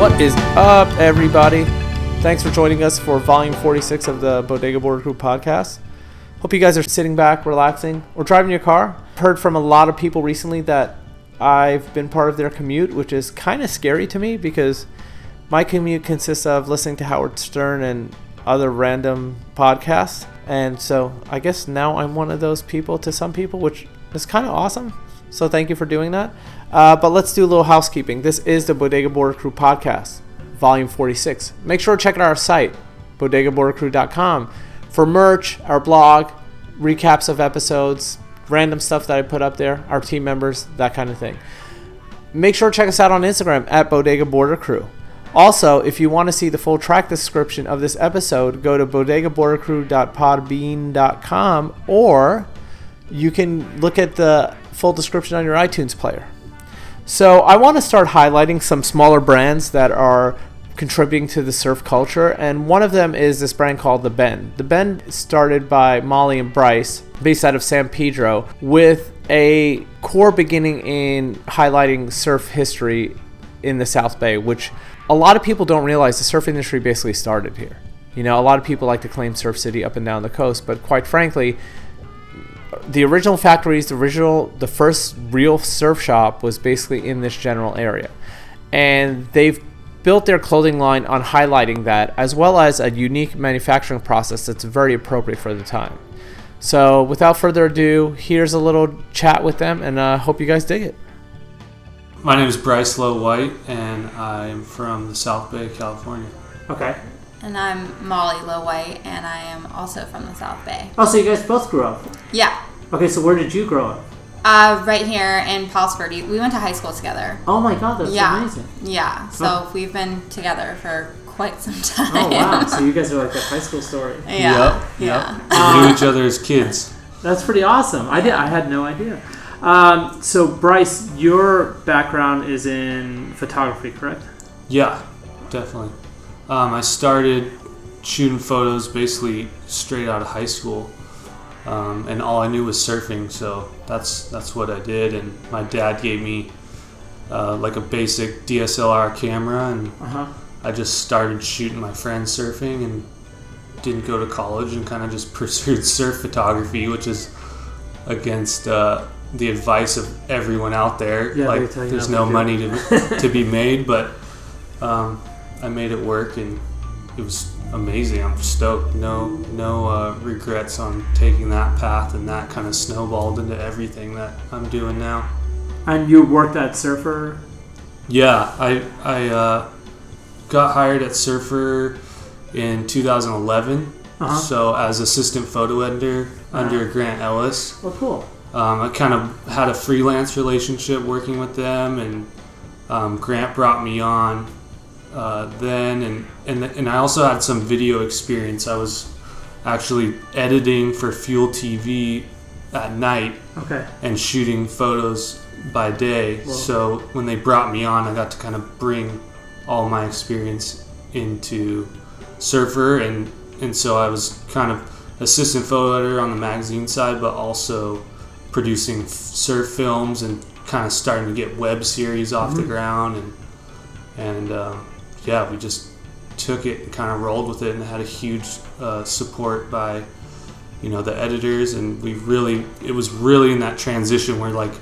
What is up, everybody? Thanks for joining us for volume 46 of the Bodega Border Crew podcast. Hope you guys are sitting back, relaxing, or driving your car. Heard from a lot of people recently that I've been part of their commute, which is kind of scary to me because my commute consists of listening to Howard Stern and other random podcasts. And so I guess now I'm one of those people to some people, which is kind of awesome. So thank you for doing that. Uh, but let's do a little housekeeping. This is the Bodega Border Crew podcast, volume 46. Make sure to check out our site, bodegabordercrew.com for merch, our blog, recaps of episodes, random stuff that I put up there, our team members, that kind of thing. Make sure to check us out on Instagram at Bodega Border Crew. Also, if you want to see the full track description of this episode, go to bodegabordercrew.podbean.com or you can look at the full description on your iTunes player. So, I want to start highlighting some smaller brands that are contributing to the surf culture, and one of them is this brand called The Bend. The Bend started by Molly and Bryce, based out of San Pedro, with a core beginning in highlighting surf history in the South Bay, which a lot of people don't realize the surf industry basically started here. You know, a lot of people like to claim Surf City up and down the coast, but quite frankly, the original factories, the original, the first real surf shop was basically in this general area, and they've built their clothing line on highlighting that, as well as a unique manufacturing process that's very appropriate for the time. So, without further ado, here's a little chat with them, and I uh, hope you guys dig it. My name is Bryce Lowe White, and I'm from the South Bay, California. Okay. And I'm Molly Lowe White, and I am also from the South Bay. Oh, so you guys both grew up? Yeah. Okay, so where did you grow up? Uh, right here in Palos Verdes. We went to high school together. Oh my god, that's yeah. amazing. Yeah. So Oh. we've been together for quite some time. Oh wow, so you guys are like a [LAUGHS] high school story. Yeah. Yep, Yeah. yep. We knew each other as kids. That's pretty awesome. I did. I had no idea. Um, so Bryce, your background is in photography, correct? Yeah, definitely. Um, I started shooting photos basically straight out of high school, um, and all I knew was surfing. So that's that's what I did. And my dad gave me uh, like a basic DSLR camera, and Uh-huh. I just started shooting my friends surfing, and didn't go to college, and kind of just [LAUGHS] pursued surf photography, which is against. Uh, the advice of everyone out there, Yeah, like there's no money to, [LAUGHS] to be made, but um, I made it work and it was amazing. I'm stoked. No, no uh, regrets on taking that path, and that kind of snowballed into everything that I'm doing now. And you worked at Surfer. Yeah, I I uh, got hired at Surfer in 2011. Uh-huh. So as assistant photo editor under Uh-huh. Grant Ellis. Oh, cool. Um, I kind of had a freelance relationship working with them, and um, Grant brought me on uh, then, and, and and I also had some video experience. I was actually editing for Fuel TV at night, Okay. and shooting photos by day. Whoa. So when they brought me on, I got to kind of bring all my experience into Surfer, and and so I was kind of assistant photo editor on the magazine side, but also producing f- surf films and kind of starting to get web series off the Mhm. ground, and and um, yeah, we just took it and kind of rolled with it, and had a huge uh, support by you know the editors. And we really it was really in that transition where like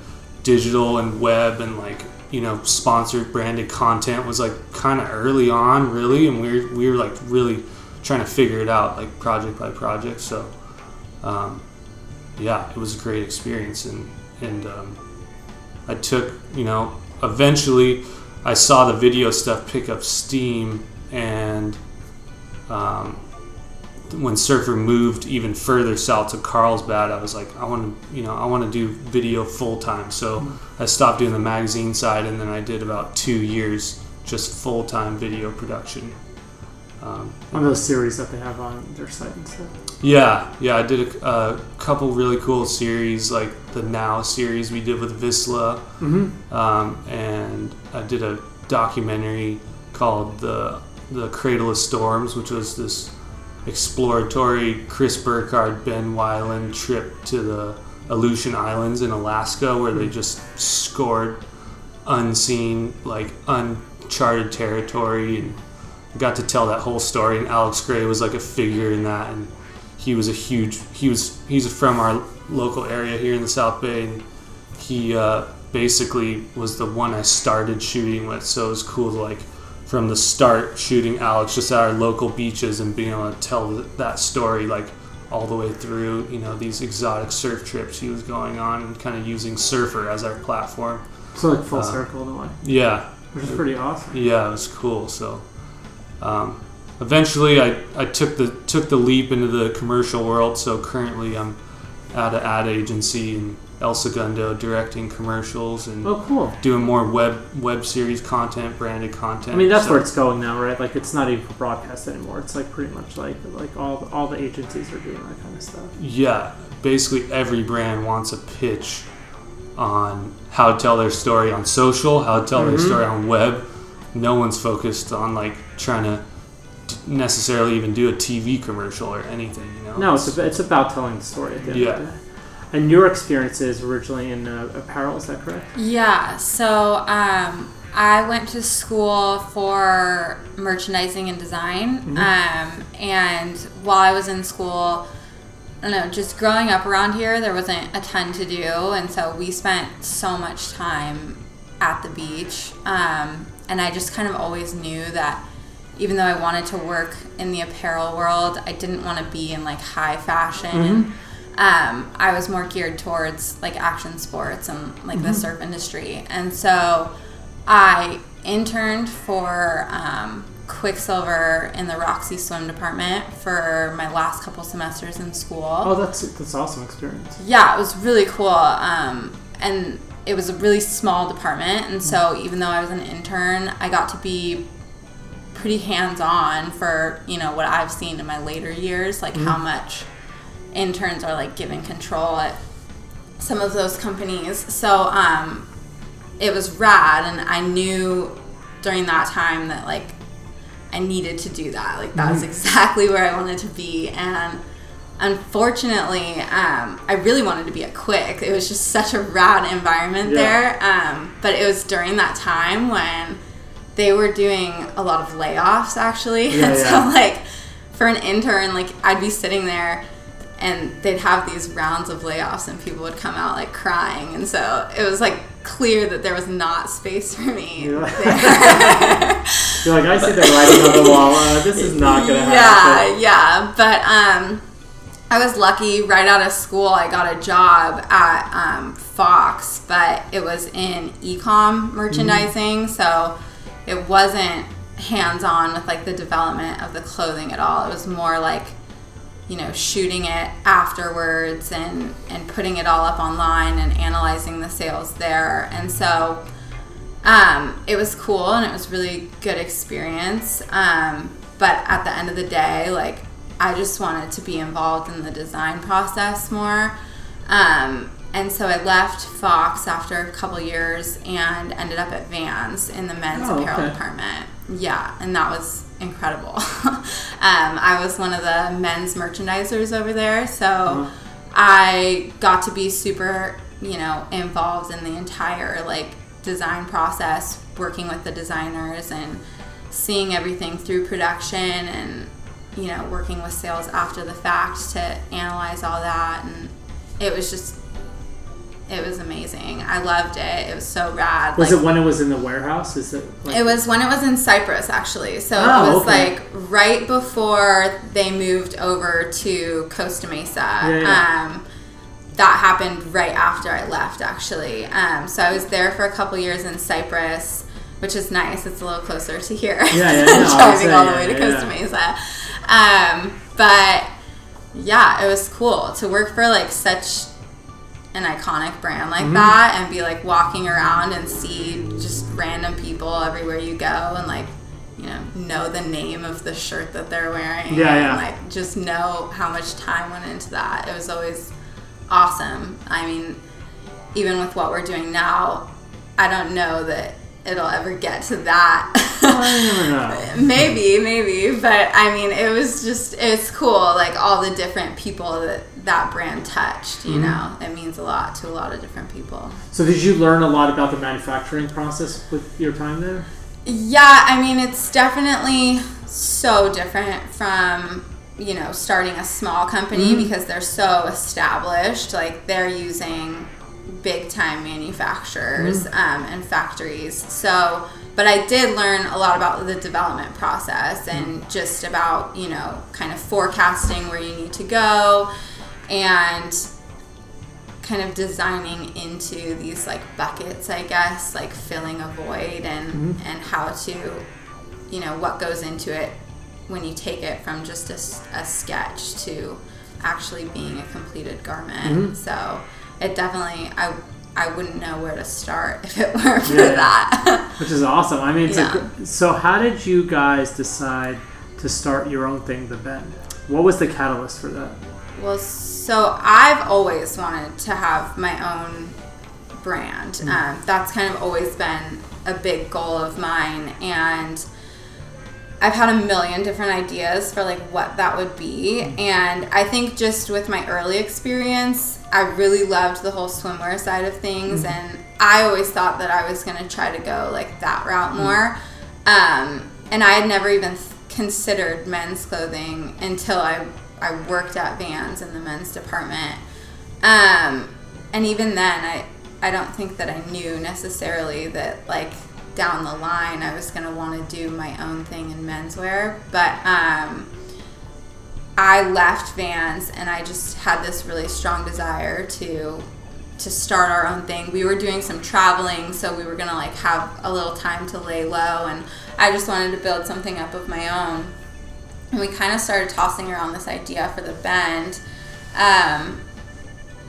digital and web and like you know sponsored branded content was like kind of early on really. And we were, we were like really trying to figure it out like project by project. So um, yeah it was a great experience. And and um, I took you know eventually I saw the video stuff pick up steam and um, when Surfer moved even further south to Carlsbad, I was like, I want to, you know, I want to do video full time. So I stopped doing the magazine side, and then I did about two years just full time video production. Um, of those series that they have on their site and stuff. yeah, yeah, I did a, a couple really cool series, like the Now series we did with Vissla, Mhm. um, and I did a documentary called the the Cradle of Storms, which was this exploratory Chris Burkard Ben Weiland trip to the Aleutian Islands in Alaska, where they just scored unseen, like uncharted territory, and got to tell that whole story. And Alex Gray was like a figure in that, and he was a huge. He was he's from our local area here in the South Bay, and he uh, basically was the one I started shooting with. So it was cool to like from the start shooting Alex just at our local beaches and being able to tell that story like all the way through. You know these exotic surf trips he was going on, and kind of using Surfer as our platform. So like full Uh, circle in a way. Yeah. Which is pretty awesome. Yeah, it was cool. So, um, eventually I, I took the took the leap into the commercial world. So currently I'm at an ad agency in El Segundo directing commercials and Oh, cool. doing more web web series content, branded content. I mean, that's So- where it's going now, right? Like, it's not even for broadcast anymore. It's like pretty much like like all all the agencies are doing that kind of stuff. Yeah, basically every brand wants a pitch on how to tell their story on social, how to tell Mhm. their story on web. No one's focused on like trying to necessarily even do a TV commercial or anything. You know? No, it's, a, it's about telling the story at the end Yeah. of the day. And your experiences originally in uh, apparel, is that correct? Yeah, so um, I went to school for merchandising and design. Mhm. Um, and while I was in school, I don't know, just growing up around here, there wasn't a ton to do. And so we spent so much time at the beach. Um, and I just kind of always knew that even though I wanted to work in the apparel world, I didn't want to be in like high fashion. Um, I was more geared towards like action sports and like the Mhm. surf industry. And so I interned for um, Quiksilver in the Roxy Swim department for my last couple semesters in school. Oh, that's that's awesome experience. Yeah, it was really cool. Um, and it was a really small department. And so even though I was an intern, I got to be pretty hands on for, you know, what I've seen in my later years, like how Mhm. much interns are like given control at some of those companies. So um, it was rad. And I knew during that time that like I needed to do that. Like that was Mhm. exactly where I wanted to be. And unfortunately, um, I really wanted to be at Quick. It was just such a rad environment Yeah. there. Um, but it was during that time when they were doing a lot of layoffs actually. Yeah, [LAUGHS] and yeah. so like for an intern, like I'd be sitting there and they'd have these rounds of layoffs and people would come out like crying and so it was like clear that there was not space for me like, [LAUGHS] You're like, I see the writing on the wall. Uh, this is not gonna happen. yeah, yeah. But um, I was lucky. Right out of school, I got a job at um, Fox, but it was in ecom merchandising, so it wasn't hands-on with like the development of the clothing at all. It was more like you know shooting it afterwards and and putting it all up online and analyzing the sales there. And so um, it was cool and it was really good experience. Um, but at the end of the day like i just wanted to be involved in the design process more. Um, and so i left fox after a couple years and ended up at vans in the men's Oh, apparel okay. department yeah and that was incredible [LAUGHS] um, i was one of the men's merchandisers over there so Uh-huh. I got to be super, you know, involved in the entire like design process, working with the designers and seeing everything through production and you know, working with sales after the fact to analyze all that and it was just it was amazing. I loved it. It was so rad. Was Like, it when it was in the warehouse? Is it? Like, it was when it was in Cypress, actually. So Oh, it was okay. like right before they moved over to Costa Mesa. Yeah, yeah. Um, that happened right after I left, actually. Um, so I was there for a couple years in Cypress, which is nice. It's a little closer to here. Yeah, yeah, [LAUGHS] no, driving all the way to Costa. Mesa. Um, but yeah, it was cool to work for like such an iconic brand like Mhm. that and be like walking around and see just random people everywhere you go and like you know know the name of the shirt that they're wearing Yeah, and yeah. like just know how much time went into that it was always awesome i mean even with what we're doing now i don't know that it'll ever get to that [LAUGHS] maybe maybe but i mean it was just it's cool like all the different people that that brand touched you Mhm. know it means a lot to a lot of different people So did you learn a lot about the manufacturing process with your time there? yeah i mean it's definitely so different from you know starting a small company Mhm. because they're so established like they're using big time manufacturers Mhm. um, and factories so but i did learn a lot about the development process and just about you know kind of forecasting where you need to go and kind of designing into these like buckets i guess like filling a void and Mhm. and how to you know what goes into it when you take it from just a, a sketch to actually being a completed garment. Mhm. So it definitely I I wouldn't know where to start [LAUGHS] if it weren't for Yeah. that. [LAUGHS] Which is awesome. I mean, it's a Yeah. gr- so how did you guys decide to start your own thing, The Bend? What was the catalyst for that? Well, so I've always wanted to have my own brand. Mm. Um, that's kind of always been a big goal of mine, and I've had a million different ideas for like what that would be. And I think just with my early experience, I really loved the whole swimwear side of things, Mhm. and I always thought that I was gonna try to go like that route Mm. more. Um, and I had never even th- considered men's clothing until I I worked at Vans in the men's department. Um, and even then, I I don't think that I knew necessarily that like down the line I was gonna want to do my own thing in menswear, but um, I left Vans and I just had this really strong desire to to start our own thing. We were doing some traveling, so we were gonna like have a little time to lay low, and I just wanted to build something up of my own. And we kind of started tossing around this idea for the bend, um,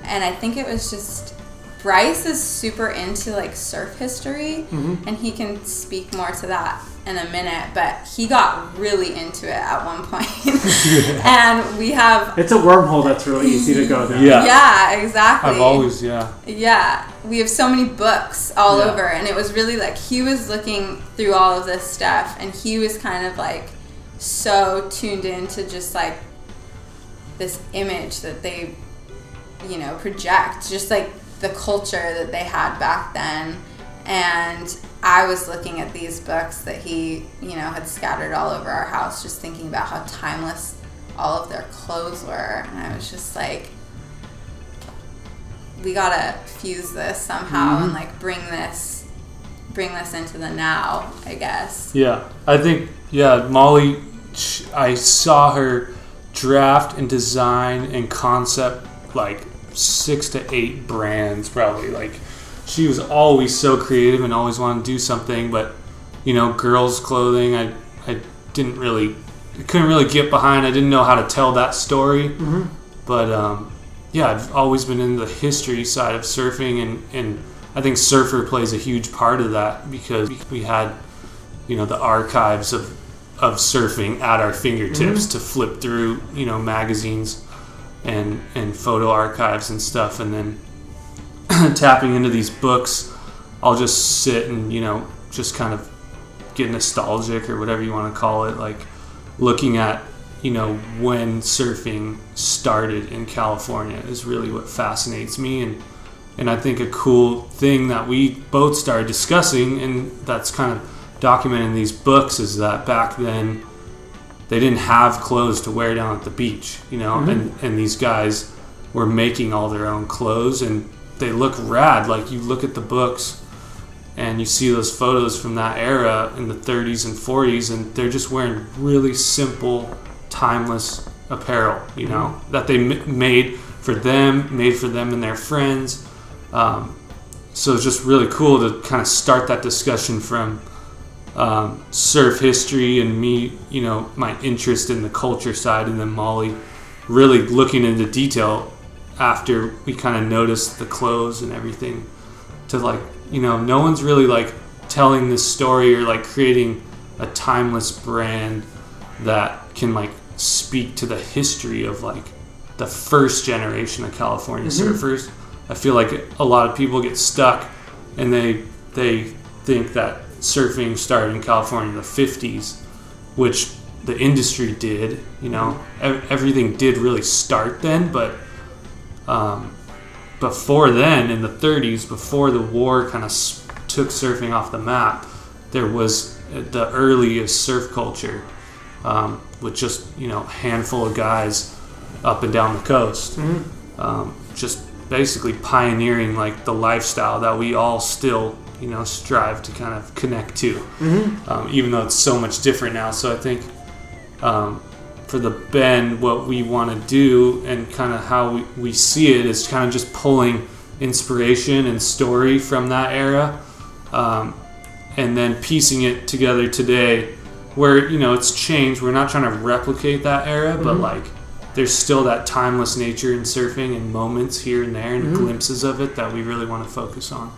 and I think it was just Bryce is super into like surf history, Mhm. and he can speak more to that in a minute. But he got really into it at one point, [LAUGHS] [LAUGHS] and we have It's a wormhole that's really easy to go down. yeah, exactly. I've always, yeah. Yeah, we have so many books all Yeah. over, and it was really like he was looking through all of this stuff, and he was kind of like so tuned into just like this image that they, you know, project, just like the culture that they had back then. And I was looking at these books that he, you know, had scattered all over our house, just thinking about how timeless all of their clothes were. And I was just like, we gotta fuse this somehow and Mhm. like bring this bring this into the now i guess Yeah, I think yeah, Molly. I saw her draft and design and concept like six to eight brands probably. Like she was always so creative and always wanted to do something. But you know, girls' clothing, I I didn't really couldn't really get behind. I didn't know how to tell that story. Mhm. But um, yeah, I've always been in the history side of surfing, and, and I think Surfer plays a huge part of that because we had, you know, the archives of, of surfing at our fingertips Mhm. to flip through, you know, magazines and, and photo archives and stuff. And then [CLEARS THROAT] tapping into these books, I'll just sit and, you know, just kind of get nostalgic or whatever you want to call it. Like looking at, you know, when surfing started in California is really what fascinates me. And, and I think a cool thing that we both started discussing, and that's kind of documented in these books, is that back then they didn't have clothes to wear down at the beach, you know, Mhm. and, and these guys were making all their own clothes and they look rad. Like you look at the books and you see those photos from that era in the 30s and 40s, and they're just wearing really simple, timeless apparel, you know, that they m- made for them, made for them and their friends. Um, so it's just really cool to kind of start that discussion from um, surf history and me, you know, my interest in the culture side, and then Molly really looking into detail after we kind of noticed the clothes and everything to like, you know, no one's really like telling this story or like creating a timeless brand that can like speak to the history of like the first generation of California Mhm. surfers. I feel like a lot of people get stuck and they they think that surfing started in California in the 50s, which the industry did. You know, everything did really start then, but um, before then, in the 30s, before the war kind of took surfing off the map, there was uh, the earliest surf culture um, with just you know a handful of guys up and down the coast, Mhm. um, just basically pioneering like the lifestyle that we all still you know strive to kind of connect to, Mhm. um, even though it's so much different now. So I think um, for the bend, what we want to do and kind of how we, we see it is kind of just pulling inspiration and story from that era um, and then piecing it together today where you know it's changed. We're not trying to replicate that era, but Mhm. like there's still that timeless nature in surfing and moments here and there and Mhm. glimpses of it that we really want to focus on.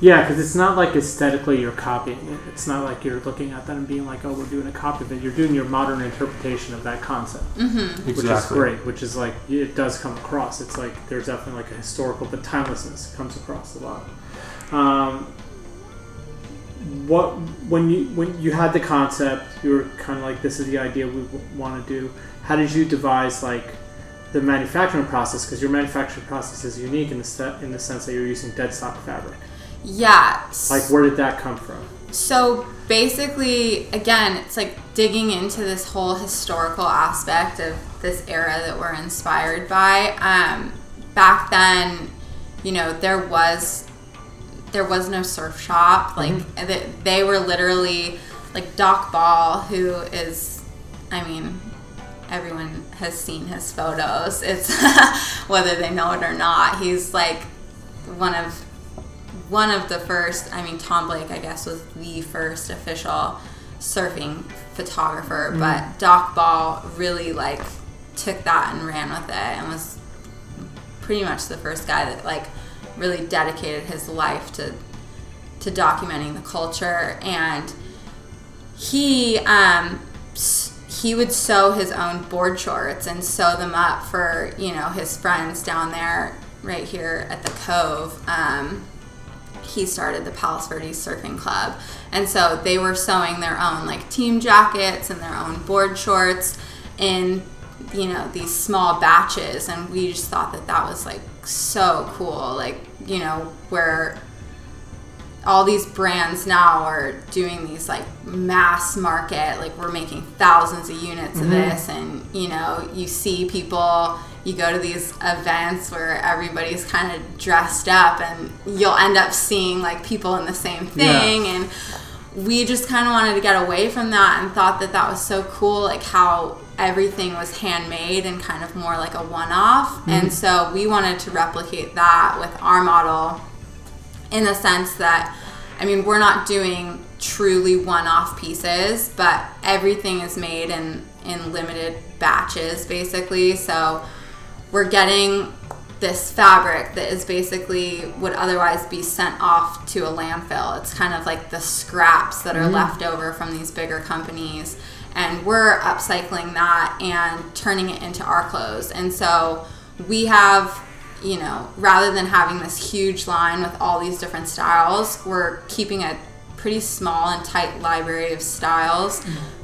Yeah, because it's not like aesthetically you're copying it. It's not like you're looking at that and being like, "Oh, we're doing a copy of it." You're doing your modern interpretation of that concept, Mhm. which is great. Which is like it does come across. It's like there's definitely like a historical, but timelessness comes across a lot. Um, what when you when you had the concept, you were kind of like, "This is the idea we want to do." How did you devise like the manufacturing process? Because your manufacturing process is unique in the set in the sense that you're using dead stock fabric. Yeah. Like, where did that come from? So basically, again, it's like digging into this whole historical aspect of this era that we're inspired by. Um, back then, you know, there was there was no surf shop. Like th- they were literally like Doc Ball, who is, I mean, everyone has seen his photos. It's [LAUGHS] whether they know it or not. He's like one of one of the first. I mean, Tom Blake, I guess, was the first official surfing photographer, Mhm. but Doc Ball really like took that and ran with it and was pretty much the first guy that like really dedicated his life to to documenting the culture and he um he would sew his own board shorts and sew them up for you know his friends down there right here at the cove um he started the Palos Verdes Surfing Club. And so they were sewing their own like team jackets and their own board shorts in, you know, these small batches. And we just thought that that was like so cool. Like, you know, where all these brands now are doing these like mass market, like we're making thousands of units of Mhm. this. And, you know, you see people you go to these events where everybody's kind of dressed up and you'll end up seeing like people in the same thing and we just kind of wanted to get away from that and thought that that was so cool like how everything was handmade and kind of more like a one-off. Mhm. and so we wanted to replicate that with our model in the sense that I mean we're not doing truly one-off pieces but everything is made in in limited batches basically. So we're getting this fabric that is basically would otherwise be sent off to a landfill. It's kind of like the scraps that are Mhm. left over from these bigger companies. And we're upcycling that and turning it into our clothes. And so we have you know, rather than having this huge line with all these different styles, we're keeping a pretty small and tight library of styles,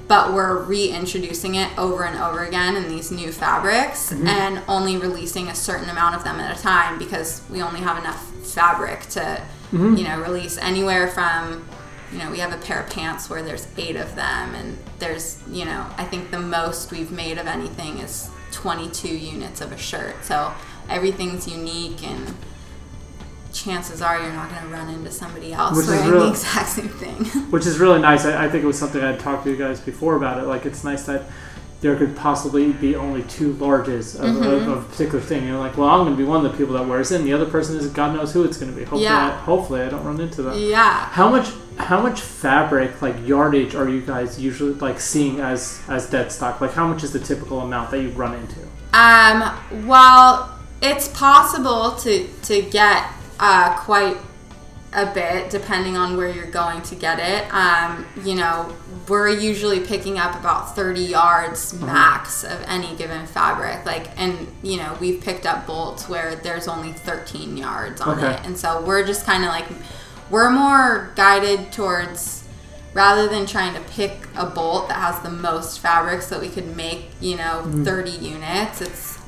but we're reintroducing it over and over again in these new fabrics Mhm. and only releasing a certain amount of them at a time because we only have enough fabric to, Mhm. you know, release anywhere from you know, we have a pair of pants where there's eight of them, and there's, you know, I think the most we've made of anything is 22 units of a shirt. So everything's unique, and chances are you're not going to run into somebody else Which wearing real- the exact same thing. [LAUGHS] which is really nice. I, I think it was something I had talked to you guys before about it. Like it's nice that there could possibly be only two larges of, of, Mhm. of a particular thing. You're like, well, I'm going to be one of the people that wears it, and the other person is God knows who it's going to be. Hopefully, Yeah. I, hopefully I don't run into that. Yeah. How much how much fabric like yardage are you guys usually like seeing as as dead stock? Like how much is the typical amount that you run into? Um, well, it's possible to to get uh, quite a bit depending on where you're going to get it. Um, you know, we're usually picking up about 30 yards Mhm. max of any given fabric. Like, and you know, we've picked up bolts where there's only 13 yards on Okay. it, and so we're just kind of like we're more guided towards rather than trying to pick a bolt that has the most fabric so that we could make you know Mhm. 30 units it's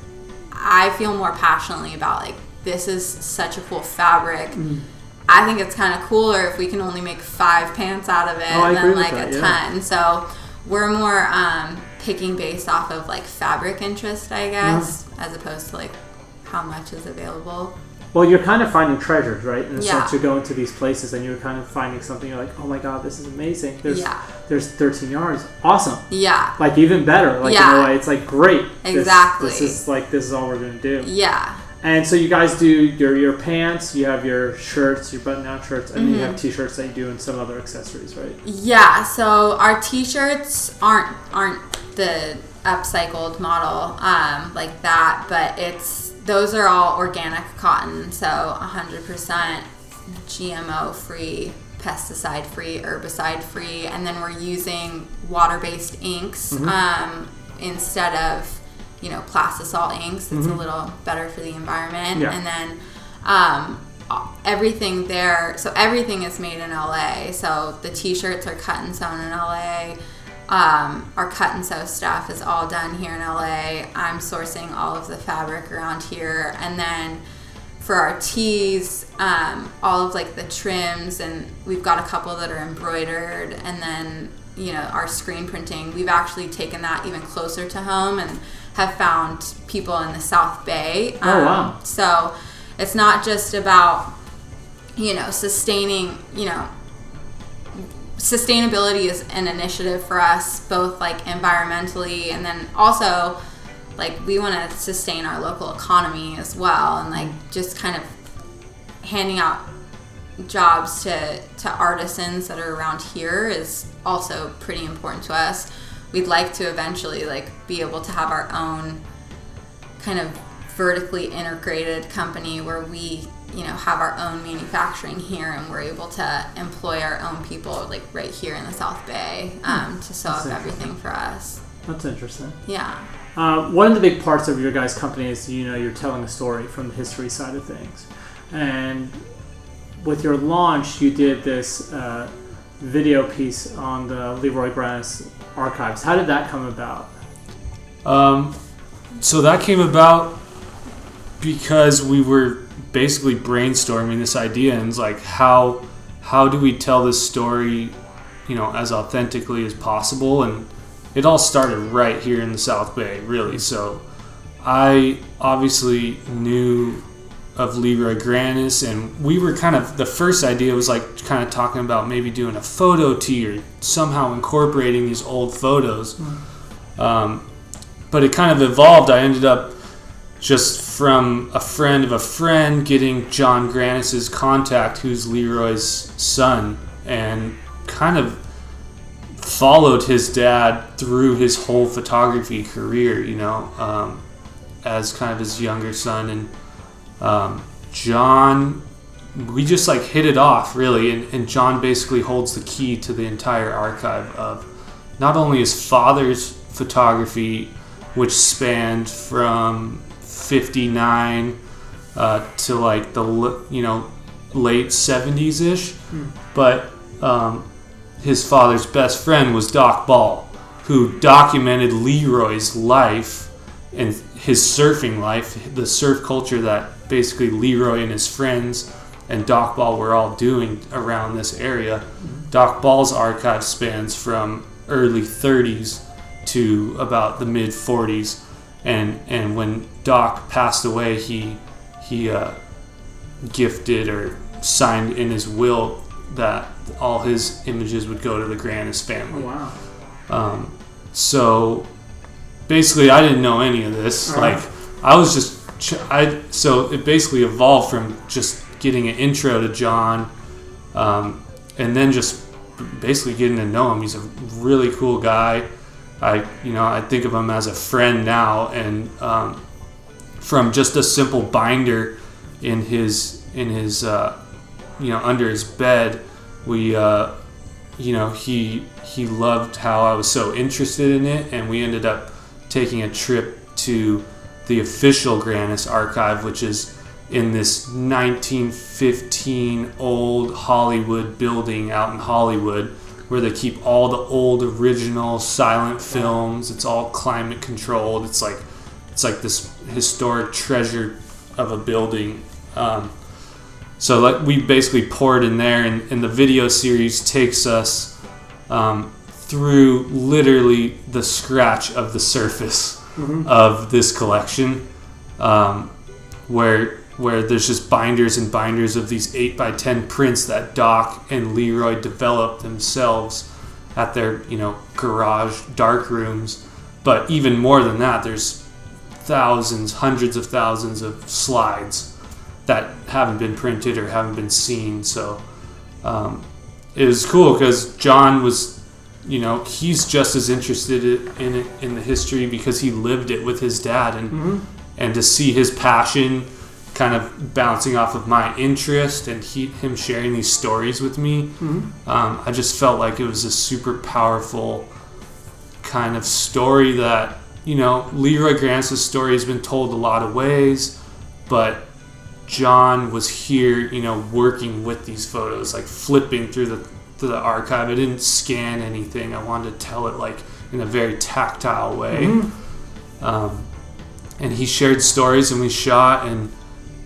i feel more passionately about like this is such a cool fabric Mm. i think it's kind of cooler if we can only make five pants out of it Oh, than like that, a yeah. 10 so we're more um, picking based off of like fabric interest i guess as opposed to like how much is available Well, you're kind of finding treasures, right? In a Yeah. sense, you're going to these places and you're kind of finding something. You're like, oh my god, this is amazing. There's Yeah. there's 13 yards, awesome. Yeah. Like even better. Like in Yeah. a way, it's like great. This- Exactly. This, is like this is all we're gonna do. Yeah. And so you guys do your your pants, you have your shirts, your button-down shirts, and then you have t-shirts that you do and some other accessories, right? Yeah, so our t-shirts aren't aren't the upcycled model um, like that, but it's those are all organic cotton, so 100% GMO free, pesticide free, herbicide free, and then we're using water-based inks Mhm. um, instead of you know plastisol inks. It's a Mhm. little better for the environment, Yeah. and then um, everything there so everything is made in LA so the t-shirts are cut and sewn in LA um, our cut and sew stuff is all done here in LA I'm sourcing all of the fabric around here and then for our tees um, all of like the trims and we've got a couple that are embroidered and then you know our screen printing we've actually taken that even closer to home and have found people in the South Bay Um, Oh, wow. so it's not just about you know sustaining you know sustainability is an initiative for us both like environmentally and then also like we want to sustain our local economy as well and like just kind of handing out jobs to to artisans that are around here is also pretty important to us we'd like to eventually like be able to have our own kind of vertically integrated company where we you know have our own manufacturing here and we're able to employ our own people like right here in the south bay um, to sew That's up everything for us. That's interesting. yeah. Uh, one of the big parts of your guys' company is you know you're telling a story from the history side of things, and with your launch, you did this uh, video piece on the Leroy Grannis archives. How did that come about? Um, so that came about because we were basically brainstorming this idea and it's like how how do we tell this story, you know, as authentically as possible and it all started right here in the South Bay, really. So I obviously knew of Leroy Grannis, and we were kind of the first idea was like kind of talking about maybe doing a photo tee or somehow incorporating these old photos. Um, but it kind of evolved. I ended up just from a friend of a friend getting John Grannis's contact, who's Leroy's son, and kind of followed his dad through his whole photography career, you know, um, as kind of his younger son. And um, John, we just like hit it off really. And, and John basically holds the key to the entire archive of not only his father's photography, which spanned from 59 uh, to like the, you know, late 70s ish, but um, his father's best friend was Doc Ball, who documented Leroy's life and his surfing life, the surf culture that basically Leroy and his friends and Doc Ball were all doing around this area. Doc Ball's archive spans from early 30s to about the mid 40s, and and when Doc passed away, he he uh, gifted or signed in his will that all his images would go to the Grannis family. Oh, wow. Um, so basically, I didn't know any of this. Like I was just I so it basically evolved from just getting an intro to John, um, and then just basically getting to know him. He's a really cool guy. I you know I think of him as a friend now, and um, from just a simple binder in his in his uh, you know under his bed, we uh, you know he he loved how I was so interested in it, and we ended up taking a trip to the official Grannis archive, which is in this 1915 old Hollywood building out in Hollywood, where they keep all the old original silent films. It's all climate controlled. It's like it's like this historic treasure of a building. Um, so like we basically poured in there, and, and the video series takes us um, through literally the scratch of the surface Mhm. of this collection, um, where where there's just binders and binders of these eight by ten prints that Doc and Leroy developed themselves at their you know garage dark rooms. But even more than that, there's thousands, hundreds of thousands of slides that haven't been printed or haven't been seen. So um, it was cool because John was, you know, he's just as interested in it in the history because he lived it with his dad, and Mhm. and to see his passion kind of bouncing off of my interest and he, him sharing these stories with me, Mhm. um, I just felt like it was a super powerful kind of story that you know Leroy Grannis' story has been told a lot of ways, but John was here, you know, working with these photos, like flipping through the the archive. I didn't scan anything. I wanted to tell it like in a very tactile way. Mhm. Um, and he shared stories, and we shot, and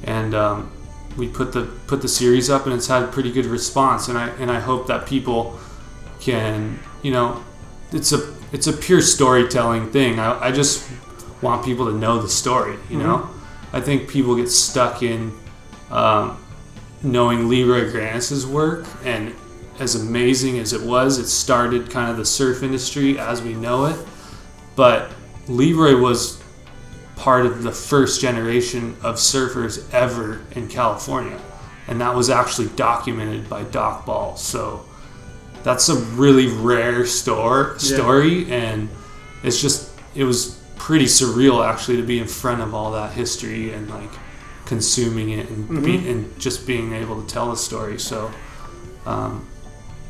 and um, we put the put the series up, and it's had a pretty good response. And I and I hope that people can, you know, it's a it's a pure storytelling thing. I, I just want people to know the story. You know, I think people get stuck in um, knowing Leroy Grannis' work, and as amazing as it was, it started kind of the surf industry as we know it. But Leroy was part of the first generation of surfers ever in California, and that was actually documented by Doc Ball. So that's a really rare store Yeah. story, and it's just it was pretty surreal actually to be in front of all that history and like consuming it and be, Mhm. and just being able to tell the story. So, um,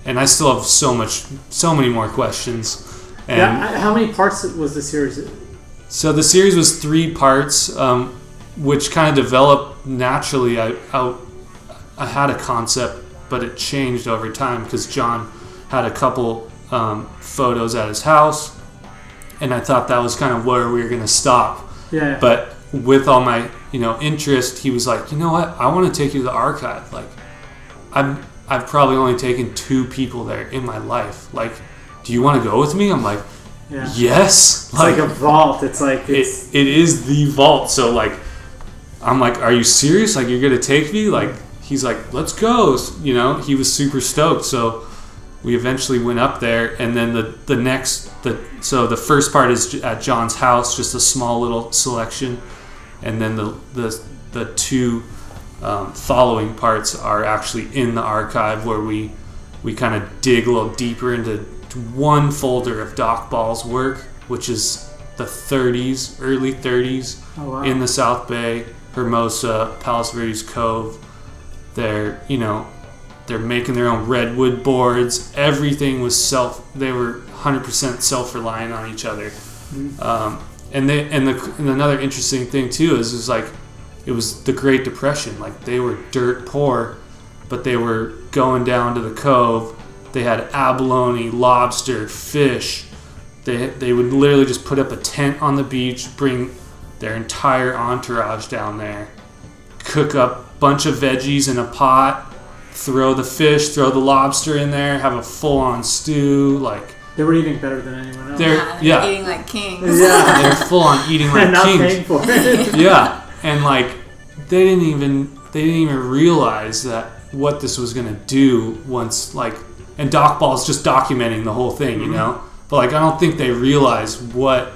and I still have so much, so many more questions. And yeah. How many parts was the series? so the series was three parts, um, which kind of developed naturally. I, I I had a concept, but it changed over time because John had a couple um, photos at his house, and I thought that was kind of where we were going to stop. Yeah. But with all my you know interest, he was like, you know what? I want to take you to the archive. Like, I'm I've probably only taken two people there in my life. Like, do you want to go with me? I'm like, Yeah. yes. It's like, a vault. It's like it, it is the vault. So like, I'm like, are you serious? Like, you're gonna take me? Like, he's like, let's go. You know, he was super stoked. So we eventually went up there, and then the the next the so the first part is at John's house, just a small little selection, and then the the the two um, following parts are actually in the archive where we we kind of dig a little deeper into one folder of Doc Ball's work, which is the 30s, early 30s Oh, wow. in the South Bay, Hermosa, Palos Verdes Cove. They're, you know, they're making their own redwood boards. Everything was self. They were 100% self-reliant on each other. Mhm. Um, and they and the and another interesting thing too is is like it was the Great Depression. Like they were dirt poor, but they were going down to the cove. They had abalone, lobster, fish. They they would literally just put up a tent on the beach, bring their entire entourage down there, cook up a bunch of veggies in a pot, throw the fish, throw the lobster in there, have a full on stew. Like They were eating better than anyone else. they're Yeah, yeah, eating like kings. Yeah. they're full on eating [LAUGHS] like And not kings. paying for it. yeah, and like they didn't even they didn't even realize that what this was gonna do once like and Doc Ball's just documenting the whole thing, you Mhm. know. But like I don't think they realized what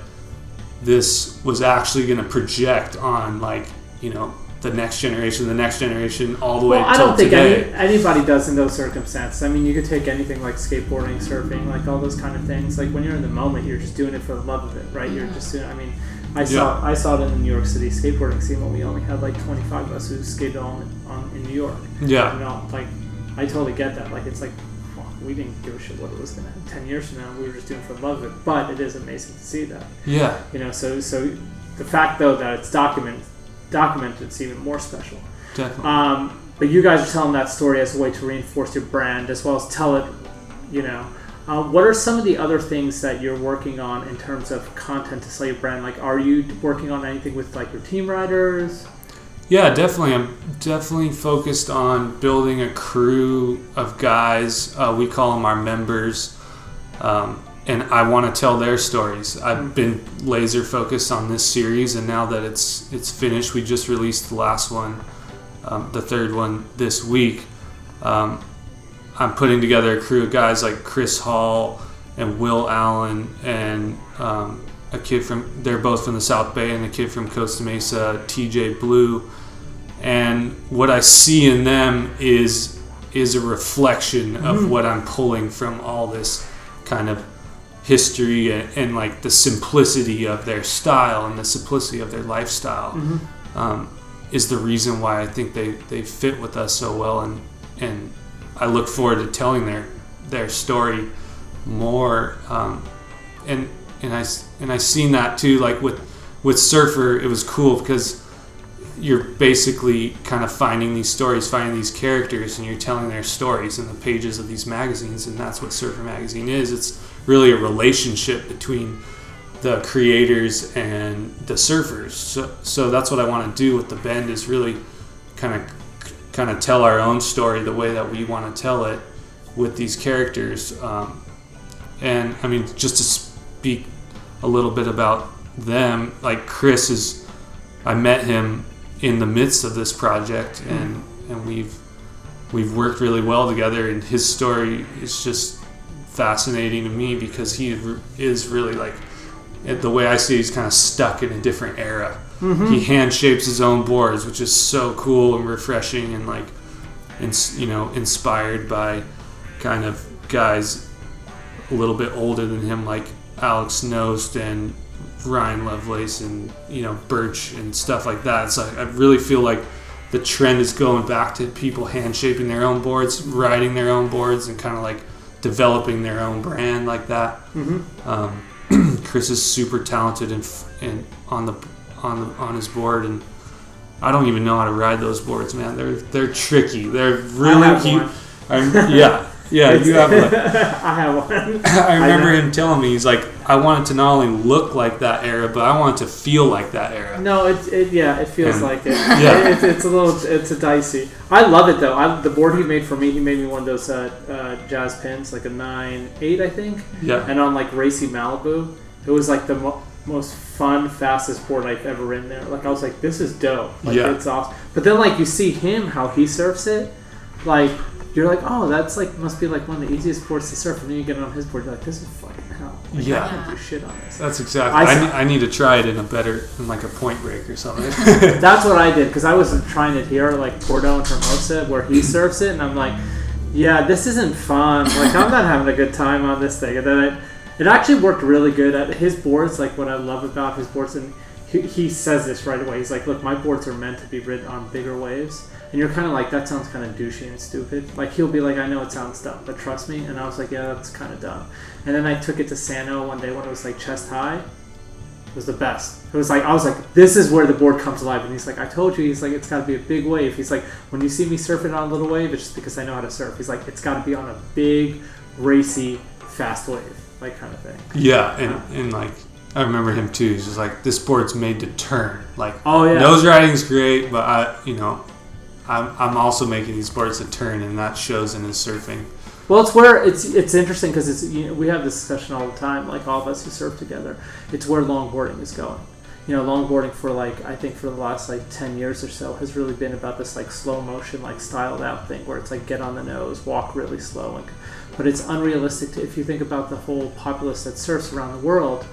this was actually gonna project on like you know the next generation, the next generation, all the way Well, I don't think any, anybody does in those circumstances. I mean, you could take anything like skateboarding, surfing, like all those kind of things. Like when you're in the moment, you're just doing it for the love of it, right? You're just doing. I mean, I saw I saw it in the New York City skateboarding scene when we only had like 25 of us who skated on, on in New York. Yeah. You know, like I totally get that. Like it's like. We didn't give a shit what it was gonna. Ten years from now, we were just doing it for the love of it. But it is amazing to see that. Yeah. You know, so so the fact though that it's documented, documented, it's even more special. Definitely. Um, but you guys are telling that story as a way to reinforce your brand as well as tell it, you know. Uh, what are some of the other things that you're working on in terms of content to sell your brand? Like, are you working on anything with like your team writers? Yeah, definitely. I'm definitely focused on building a crew of guys. Uh, we call them our members. Um, and I want to tell their stories. I've been laser focused on this series, and now that it's it's finished, we just released the last one, um, the third one this week. Um, I'm putting together a crew of guys like Chris Hall and Will Allen and um, a kid from they're both from the South Bay and a kid from Costa Mesa, TJ Blue, and what I see in them is is a reflection of Mhm. what I'm pulling from all this kind of history and, and like the simplicity of their style and the simplicity of their lifestyle Mhm. um, is the reason why I think they, they fit with us so well and and I look forward to telling their their story more um, and and I and I seen that too like with with Surfer it was cool because you're basically kind of finding these stories, finding these characters, and you're telling their stories in the pages of these magazines, and that's what Surfer Magazine is. It's really a relationship between the creators and the surfers. So, so that's what I want to do with the bend is really kind of kind of tell our own story the way that we want to tell it with these characters. Um, and I mean, just to speak a little bit about them, like Chris is, I met him in the midst of this project, and and we've we've worked really well together. And his story is just fascinating to me because he is really like the way I see, it, he's kind of stuck in a different era. Mhm. He hand shapes his own boards, which is so cool and refreshing, and like, ins- you know, inspired by kind of guys a little bit older than him, like Alex Knost and Ryan Lovelace and you know Burch and stuff like that. So I really feel like the trend is going back to people hand shaping their own boards, writing their own boards, and kind of like developing their own brand like that. Mhm. Um, [CLEARS THROAT] Chris is super talented and and on the on the on his board and. I don't even know how to ride those boards, man. They're they're tricky. They're really cute. I'm, yeah, yeah. You have one. [LAUGHS] I have one. [LAUGHS] I remember know. him telling me he's like, I want it to not only look like that era, but I want it to feel like that era. No, it, it yeah, it feels And- like it. Yeah. [LAUGHS] it's, it's a little, it's a dicey. I love it though. I, the board he made for me, he made me one of those uh, uh, jazz pins, like a nine eight, I think. Yeah. And on like racy Malibu, it was like the mo- most fun, fastest board I've ever ridden there. Like I was like, this is dope. Like Yeah. it's awesome. But then like you see him how he surfs it, like. You're like, oh, that's like must be like one of the easiest boards to surf, and then you get on his board, you're like, this is fucking hell. Like, Yeah. I can't do shit on this. That's exactly. I I, need, I need to try it in a better, in like a point break or something. [LAUGHS] [LAUGHS] That's what I did because I was trying it here, like Porto and Hermosa, where he surfs it, and I'm like, yeah, this isn't fun. Like I'm not having a good time on this thing. And then it, it actually worked really good at his boards. Like what I love about his boards, and he, he says this right away. He's like, look, my boards are meant to be ridden on bigger waves. And you're kind of like, that sounds kind of douchey and stupid. Like he'll be like, I know it sounds dumb, but trust me. And I was like, yeah, that's kind of dumb. And then I took it to Sano one day when it was like chest high. It was the best. It was like I was like, this is where the board comes alive. And he's like, I told you. He's like, it's got to be a big wave. He's like, when you see me surfing on a little wave, it's just because I know how to surf. He's like, it's got to be on a big, racy, fast wave, like kind of thing. yeah, and, and like I remember him too. He's just like, this board's made to turn. Like, Oh, yeah. nose riding's great, but I, you know, I'm, I'm also making these boards to turn, and that shows in his surfing. Well, it's where it's it's interesting because it's you know, we have this discussion all the time, like all of us who surf together. It's where longboarding is going. You know, longboarding for like I think for the last like ten years or so has really been about this like slow motion, like styled out thing where it's like get on the nose, walk really slow, and, but it's unrealistic to, if you think about the whole populace that surfs around the world.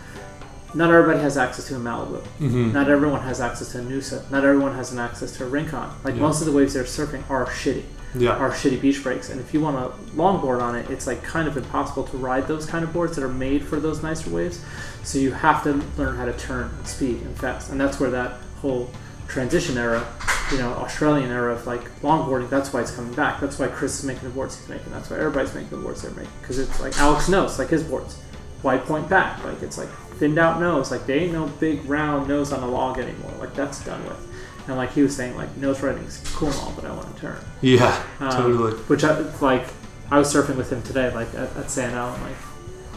Not everybody has access to a Malibu. Mhm. Not everyone has access to a Noosa. Not everyone has an access to a Rincon. Like Yeah. most of the waves they're surfing are shitty Yeah. are shitty beach breaks. And if you want a longboard on it, it's like kind of impossible to ride those kind of boards that are made for those nicer waves. So you have to learn how to turn and speed and fast. And that's where that whole transition era, you know, Australian era of like longboarding, that's why it's coming back. That's why Chris is making the boards he's making. That's why everybody's making the boards they're making. Because it's like Alex Knost, like his boards. Wide point back. Like it's like thinned out nose. Like they ain't no big round nose on a log anymore. Like that's done with. And like he was saying, like nose riding's cool and all, but I want to turn. Yeah, Um, totally. Which I like. I was surfing with him today, like at, at Sano, and like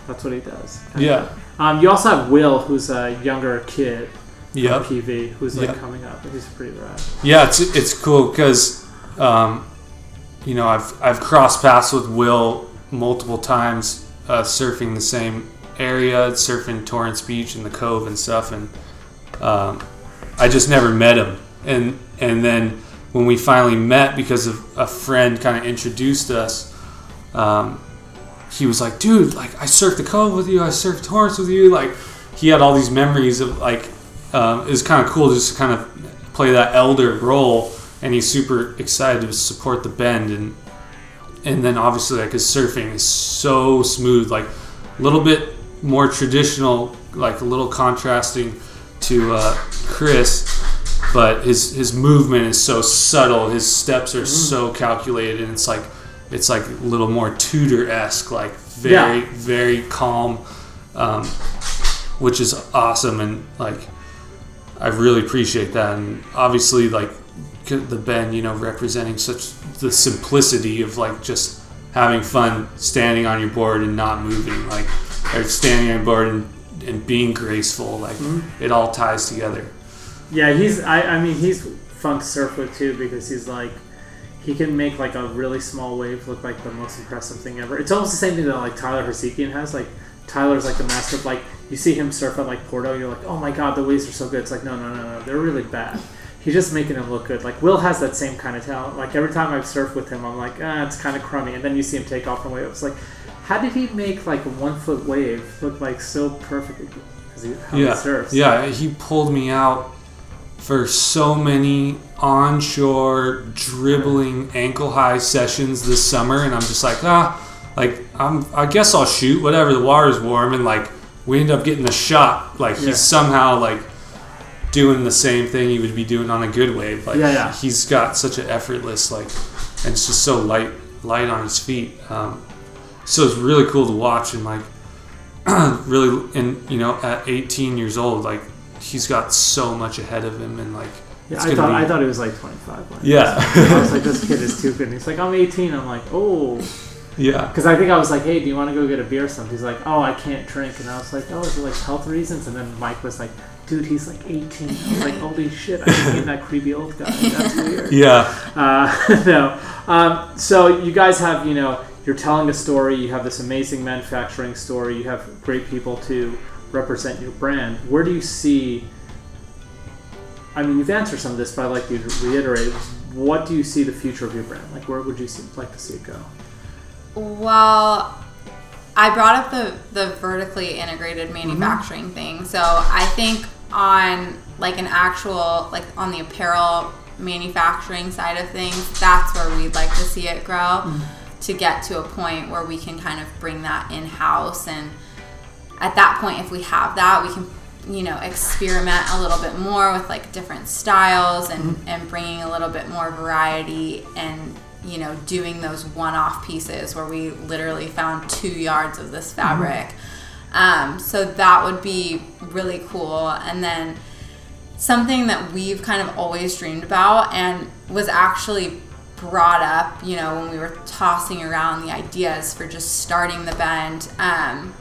that's what he does. Yeah. Um, you also have Will, who's a younger kid. Yep. PV, who's like Yep. coming up, and he's pretty rad. Yeah, it's it's cool because, um, you know, I've I've crossed paths with Will multiple times, uh, surfing the same area, surfing Torrance Beach and the Cove and stuff, and um, I just never met him. And and then when we finally met, because of a friend kind of introduced us, um, he was like, "Dude, like I surfed the Cove with you, I surfed Torrance with you, like." he had all these memories of like um, it was kind of cool just to kind of play that elder role, and he's super excited to support the bend and and then obviously like his surfing is so smooth, like a little bit more traditional, like a little contrasting to uh, Chris, but his his movement is so subtle. His steps are so calculated, and it's like it's like a little more Tudor esque, like very Yeah. very calm, um, which is awesome, and like I really appreciate that, and obviously like the bend, you know, representing such the simplicity of like just having fun, standing on your board and not moving, like or standing on your board and, and being graceful, like Mhm. it all ties together. Yeah, he's. I, I mean, he's fun to surf with too because he's like, he can make like a really small wave look like the most impressive thing ever. It's almost the same thing that like Tyler Hatzikian has. Like Tyler's like the master of like you see him surf at like Porto, you're like, oh my god, the waves are so good. It's like no, no, no, no, they're really bad. He's just making them look good. Like Will has that same kind of talent. Like every time I've surfed with him, I'm like, ah, it's kind of crummy, and then you see him take off and wave. It's like, how did he make like a one foot wave look like so perfect? He, yeah, he surfs. yeah. He pulled me out for so many onshore dribbling ankle high sessions this summer, and I'm just like, ah, like I'm. I guess I'll shoot whatever. The water's warm, and like we end up getting the shot. Like Yeah. he's somehow like doing the same thing he would be doing on a good wave. Like Yeah, yeah. he's got such an effortless like, and it's just so light, light on his feet. Um, so it's really cool to watch and like [CLEARS THROAT] really and you know at 18 years old like he's got so much ahead of him and like Yeah, I thought be- I thought it was like 25. When Yeah. I was like, this kid is too good. And he's like, I'm 18. I'm like, oh. Yeah. Because I think I was like, hey, do you want to go get a beer or something? He's like, oh, I can't drink. And I was like, oh, is it like health reasons? And then Mike was like, dude, he's like 18. I was like, holy shit, I became that creepy old guy. That's weird. [LAUGHS] Yeah. Uh, [LAUGHS] no. Um, so you guys have, you know, you're telling a story. You have this amazing manufacturing story. You have great people to represent your brand. Where do you see? I mean, you've answered some of this, but I'd like you to reiterate. What do you see the future of your brand? Like, where would you see, like to see it go? Well, I brought up the the vertically integrated mm-hmm. manufacturing thing. So I think on like an actual like on the apparel manufacturing side of things, that's where we'd like to see it grow mm-hmm. to get to a point where we can kind of bring that in house and at that point if we have that we can you know experiment a little bit more with like different styles and mm-hmm. and bringing a little bit more variety and you know doing those one-off pieces where we literally found two yards of this fabric um, so that would be really cool and then something that we've kind of always dreamed about and was actually brought up, you know, when we were tossing around the ideas for just starting the bend. Um,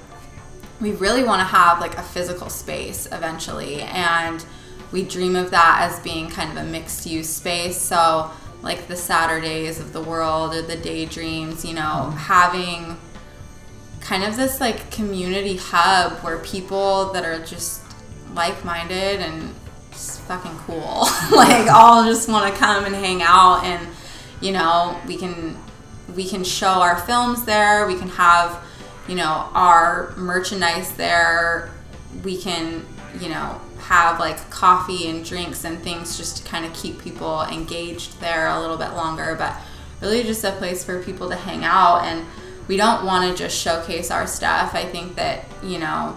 we really want to have like a physical space eventually, and we dream of that as being kind of a mixed use space. So, like the Saturdays of the world or the daydreams, you know, having kind of this like community hub where people that are just like-minded and just fucking cool [LAUGHS] like all just want to come and hang out and you know we can we can show our films there we can have you know our merchandise there we can you know have like coffee and drinks and things just to kind of keep people engaged there a little bit longer but really just a place for people to hang out and we don't want to just showcase our stuff. I think that you know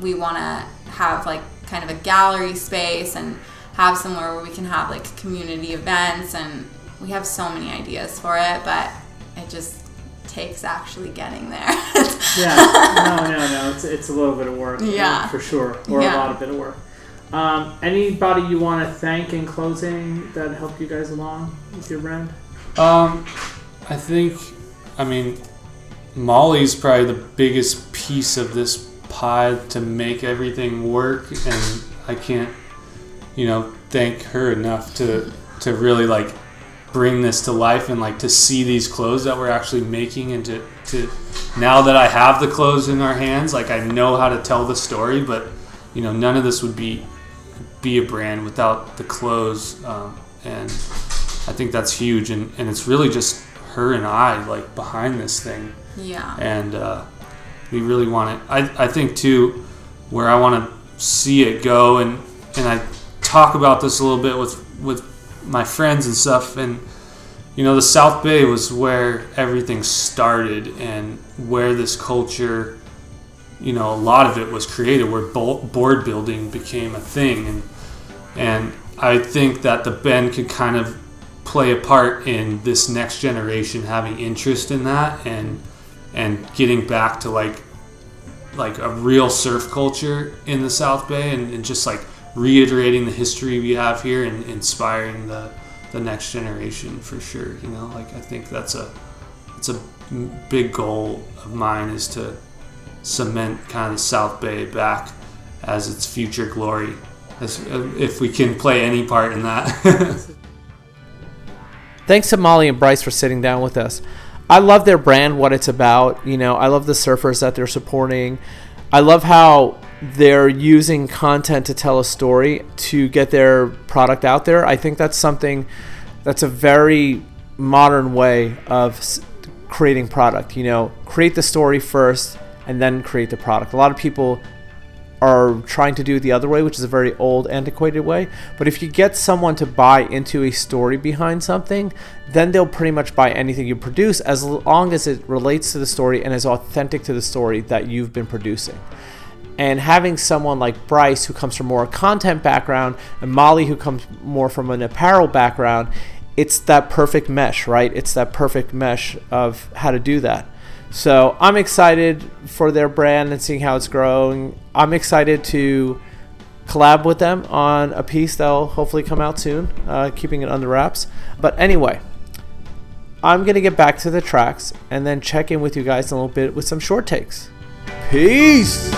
we want to have like kind of a gallery space and have somewhere where we can have like community events and we have so many ideas for it but it just takes actually getting there [LAUGHS] yeah, no, no, no. It's it's a little bit of work. Yeah. for sure, or Yeah. a lot of bit of work. Um, anybody you want to thank in closing that helped you guys along with your brand? Um, I think, I mean, Molly's probably the biggest piece of this pie to make everything work, and I can't, you know, thank her enough to to really like bring this to life and like to see these clothes that we're actually making and to, to now that I have the clothes in our hands, like I know how to tell the story, but you know, none of this would be be a brand without the clothes, um, and I think that's huge, and, and it's really just her and I like behind this thing. Yeah. And uh, we really want it. I, I think too, where I want to see it go, and and I talk about this a little bit with with my friends and stuff, and you know the South Bay was where everything started and where this culture, you know, a lot of it was created, where board building became a thing, and and I think that the Bend could kind of play a part in this next generation having interest in that and and getting back to like like a real surf culture in the South Bay and, and just like reiterating the history we have here and inspiring the the next generation for sure you know like I think that's a it's a big goal of mine is to cement kind of South Bay back as its future glory as uh, if we can play any part in that [LAUGHS] Thanks to Molly and Bryce for sitting down with us. I love their brand, what it's about. You know, I love the surfers that they're supporting. I love how they're using content to tell a story to get their product out there. I think that's something that's a very modern way of creating product. You know, create the story first and then create the product. A lot of people are trying to do it the other way, which is a very old, antiquated way. But if you get someone to buy into a story behind something, then they'll pretty much buy anything you produce as long as it relates to the story and is authentic to the story that you've been producing. And having someone like Bryce, who comes from more a content background, and Molly, who comes more from an apparel background, it's that perfect mesh, right? It's that perfect mesh of how to do that. So I'm excited for their brand and seeing how it's growing. I'm excited to collab with them on a piece that'll hopefully come out soon, uh, keeping it under wraps. But anyway, I'm to get back to the tracks and then check in with you guys a little bit with some short takes. Peace!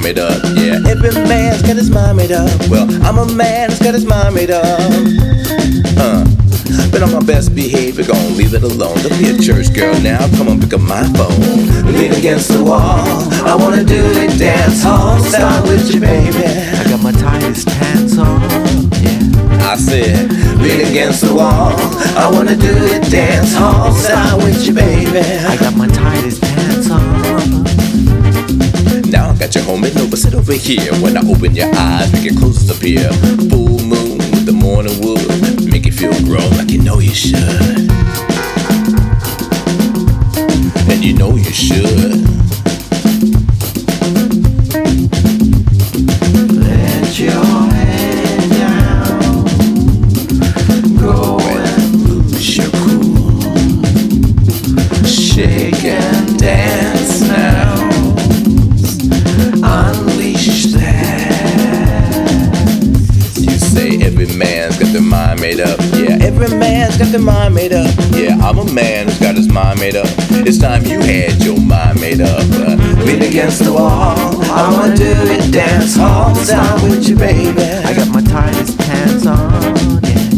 Mind made up. Yeah, every man's got his mind made up. Well, I'm a man that's got his mind made up. Uh, been on my best behavior, gon' leave it alone. Don't be a church girl now. Come on, pick up my phone. Lean against the wall. I wanna do it dance hall style with you, baby. I got my tightest pants on. Yeah. I said, lean against the wall. I wanna do it dance hall style with you, baby. I got my tightest Got your home and over, sit over here. When I open your eyes, make your clothes appear. Full moon with the morning wood, make you feel grown like you know you should. And you know you should. Got their mind made up. Yeah, I'm a man who's got his mind made up. It's time you had your mind made up. Uh, lean against the wall. I wanna do it dance hall style with you, baby. I got my tightest pants on. Yeah.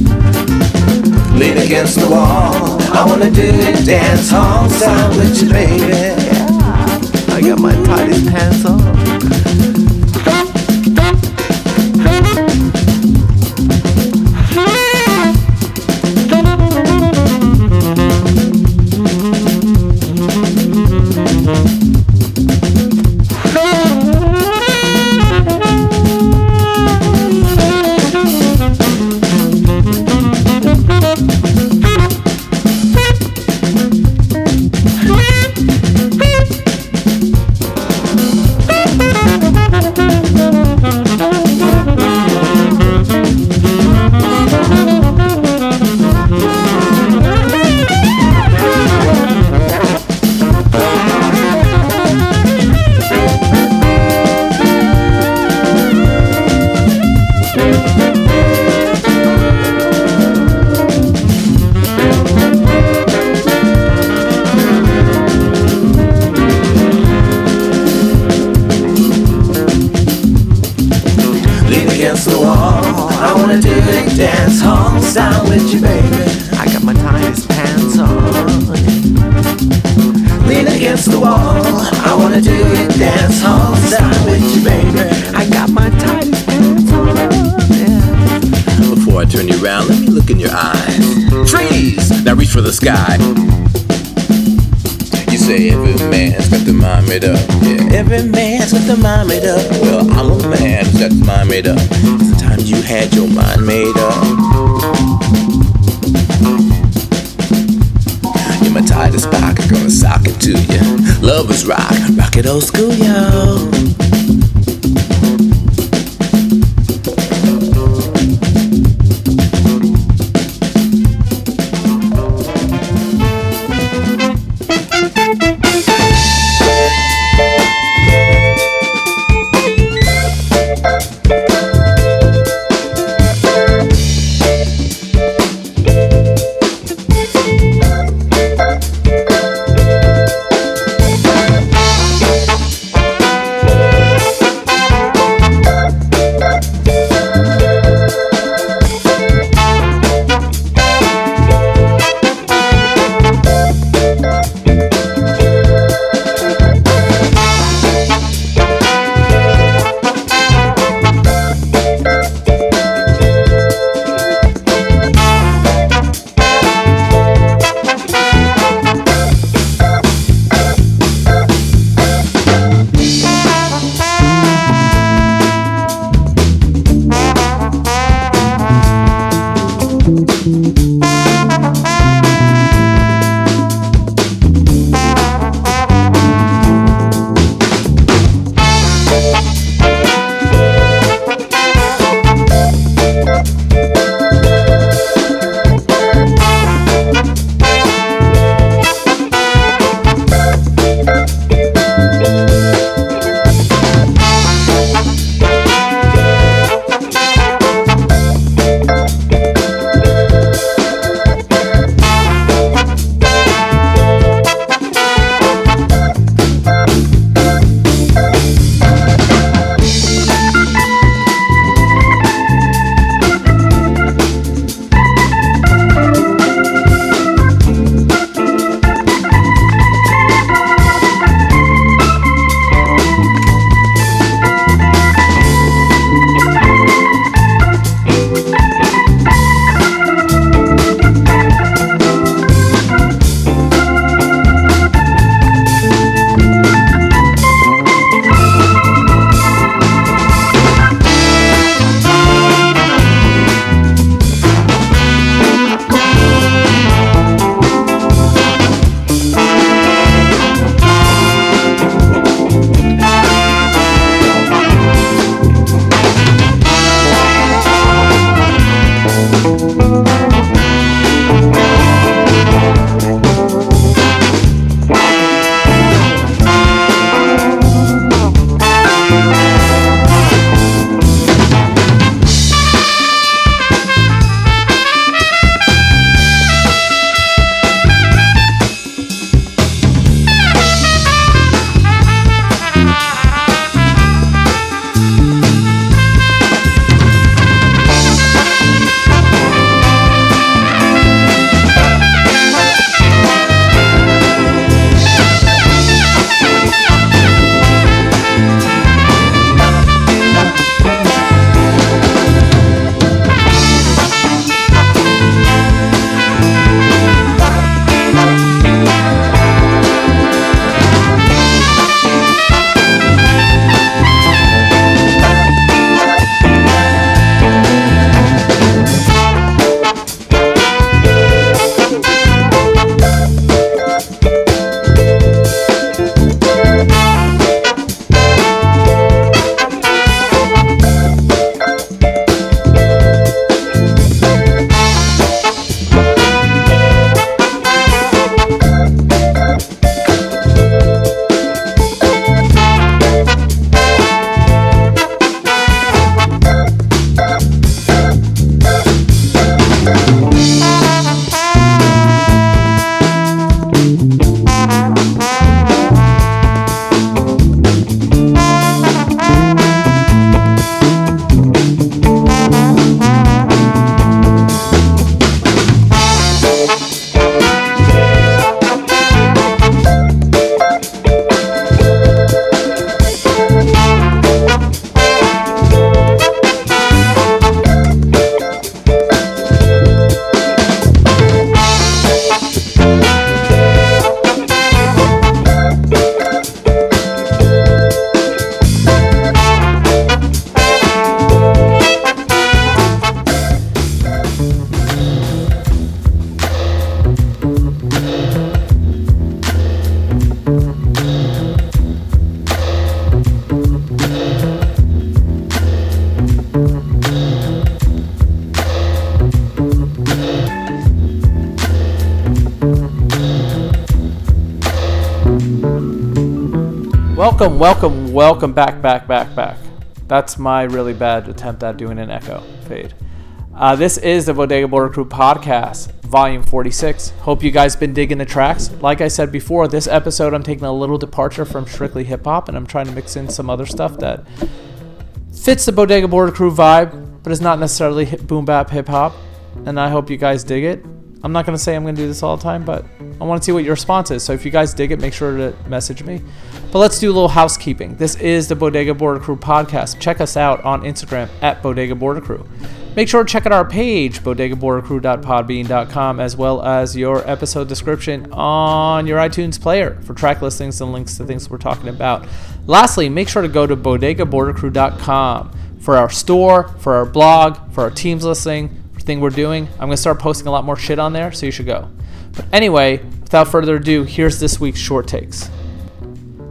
Lean against the wall. I wanna do it dance hall style with you, baby. Yeah. I got my tightest pants on. Welcome, welcome, welcome back, back, back, back. That's my really bad attempt at doing an echo fade. Uh, this is the Bodega Border Crew podcast, volume 46. Hope you guys been digging the tracks. Like I said before, this episode I'm taking a little departure from strictly hip hop, and I'm trying to mix in some other stuff that fits the Bodega Border Crew vibe, but is not necessarily boom bap hip hop. And I hope you guys dig it. I'm not gonna say I'm gonna do this all the time, but I want to see what your response is. So if you guys dig it, make sure to message me. But let's do a little housekeeping. This is the Bodega Border Crew podcast. Check us out on Instagram at Bodega Border Crew. Make sure to check out our page, bodegabordercrew.podbean.com, as well as your episode description on your iTunes player for track listings and links to things we're talking about. Lastly, make sure to go to bodegabordercrew.com for our store, for our blog, for our teams listing, for thing we're doing. I'm going to start posting a lot more shit on there, so you should go. But anyway, without further ado, here's this week's short takes.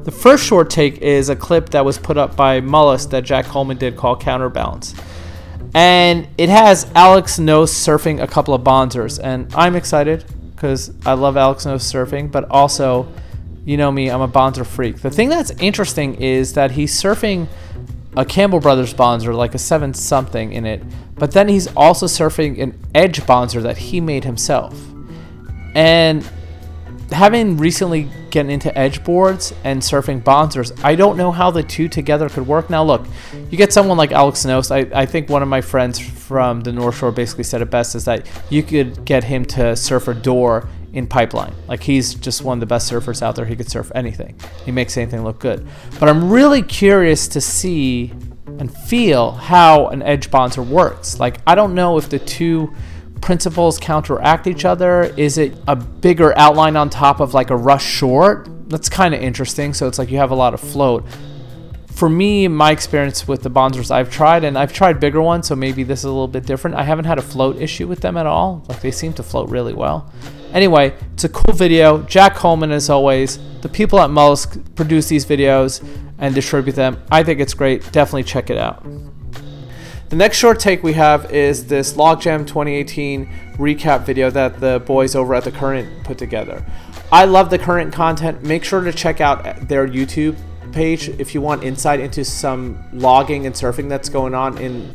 The first short take is a clip that was put up by Mollusk that Jack Coleman did called Counterbalance. And it has Alex Knost surfing a couple of Bonzers. And I'm excited because I love Alex Knost surfing, but also, you know me, I'm a Bonzer freak. The thing that's interesting is that he's surfing a Campbell Brothers Bonzer, like a 7 something in it, but then he's also surfing an Edge Bonzer that he made himself. And having recently gotten into edge boards and surfing bonzers, I don't know how the two together could work. Now, look, you get someone like Alex Knost. I, I think one of my friends from the North Shore basically said it best is that you could get him to surf a door in pipeline. Like he's just one of the best surfers out there. He could surf anything. He makes anything look good. But I'm really curious to see and feel how an edge bonzer works. Like I don't know if the two principles counteract each other? Is it a bigger outline on top of like a rush short? That's kind of interesting. So it's like you have a lot of float. For me, my experience with the Bonzers I've tried, and I've tried bigger ones, so maybe this is a little bit different. I haven't had a float issue with them at all. Like they seem to float really well. Anyway, it's a cool video. Jack Coleman, as always. The people at Mollusk produce these videos and distribute them. I think it's great. Definitely check it out. The next short take we have is this Logjam 2018 recap video that the boys over at The Current put together. I love The Current content. Make sure to check out their YouTube page if you want insight into some logging and surfing that's going on in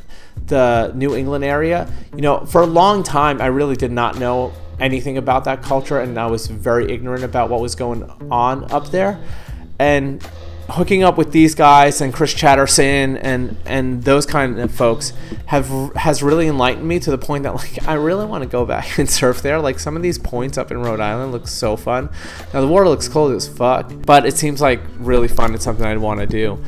the New England area. You know, for a long time, I really did not know anything about that culture and I was very ignorant about what was going on up there. And hooking up with these guys and Chris Chatterson and and those kind of folks have has really enlightened me to the point that like I really want to go back [LAUGHS] and surf there. Like some of these points up in Rhode Island look so fun. Now the water looks cold as fuck, but it seems like really fun. It's something I'd want to do.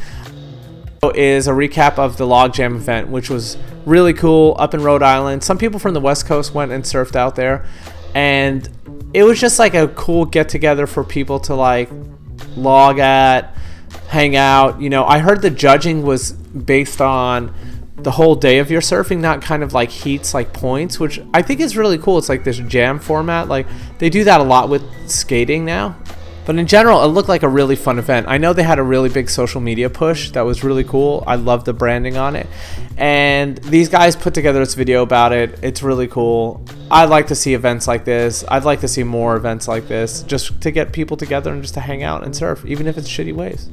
Is a recap of the logjam event, which was really cool up in Rhode Island. Some people from the West Coast went and surfed out there, and it was just like a cool get together for people to like log at hang out. You know, I heard the judging was based on the whole day of your surfing, not kind of like heats like points, which I think is really cool. It's like this jam format. Like they do that a lot with skating now. But in general, it looked like a really fun event. I know they had a really big social media push that was really cool. I love the branding on it. And these guys put together this video about it. It's really cool. I'd like to see events like this. I'd like to see more events like this just to get people together and just to hang out and surf, even if it's shitty waves.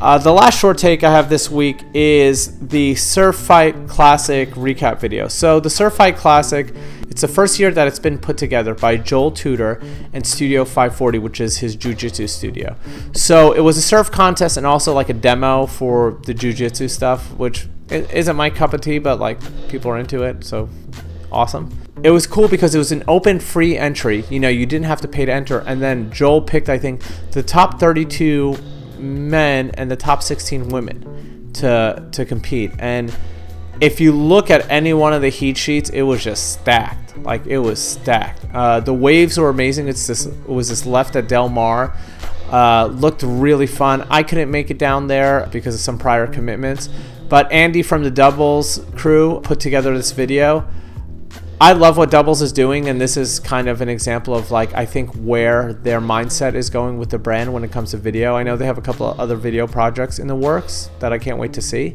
Uh, the last short take I have this week is the Surf Fight Classic recap video. So, the Surf Fight Classic, it's the first year that it's been put together by Joel Tudor and Studio 540, which is his jujitsu studio. So, it was a surf contest and also like a demo for the jujitsu stuff, which isn't my cup of tea, but like people are into it. So, awesome. It was cool because it was an open free entry. You know, you didn't have to pay to enter. And then Joel picked, I think, the top 32 men and the top 16 women to to compete. And if you look at any one of the heat sheets, it was just stacked. Like it was stacked. Uh, the waves were amazing. It's this it was this left at Del Mar. Uh, looked really fun. I couldn't make it down there because of some prior commitments. But Andy from the Doubles crew put together this video. I love what Doubles is doing, and this is kind of an example of like I think where their mindset is going with the brand when it comes to video. I know they have a couple of other video projects in the works that I can't wait to see.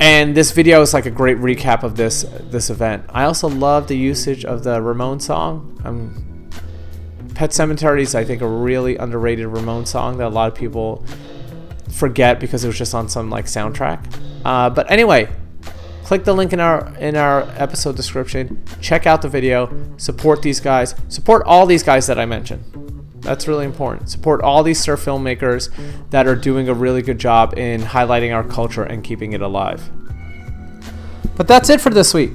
And this video is like a great recap of this this event. I also love the usage of the Ramones song. Um, Pet Sematary is I think a really underrated Ramones song that a lot of people forget because it was just on some like soundtrack. Uh, but anyway, click the link in our in our episode description. Check out the video. Support these guys. Support all these guys that I mentioned. That's really important. Support all these surf filmmakers that are doing a really good job in highlighting our culture and keeping it alive. But that's it for this week.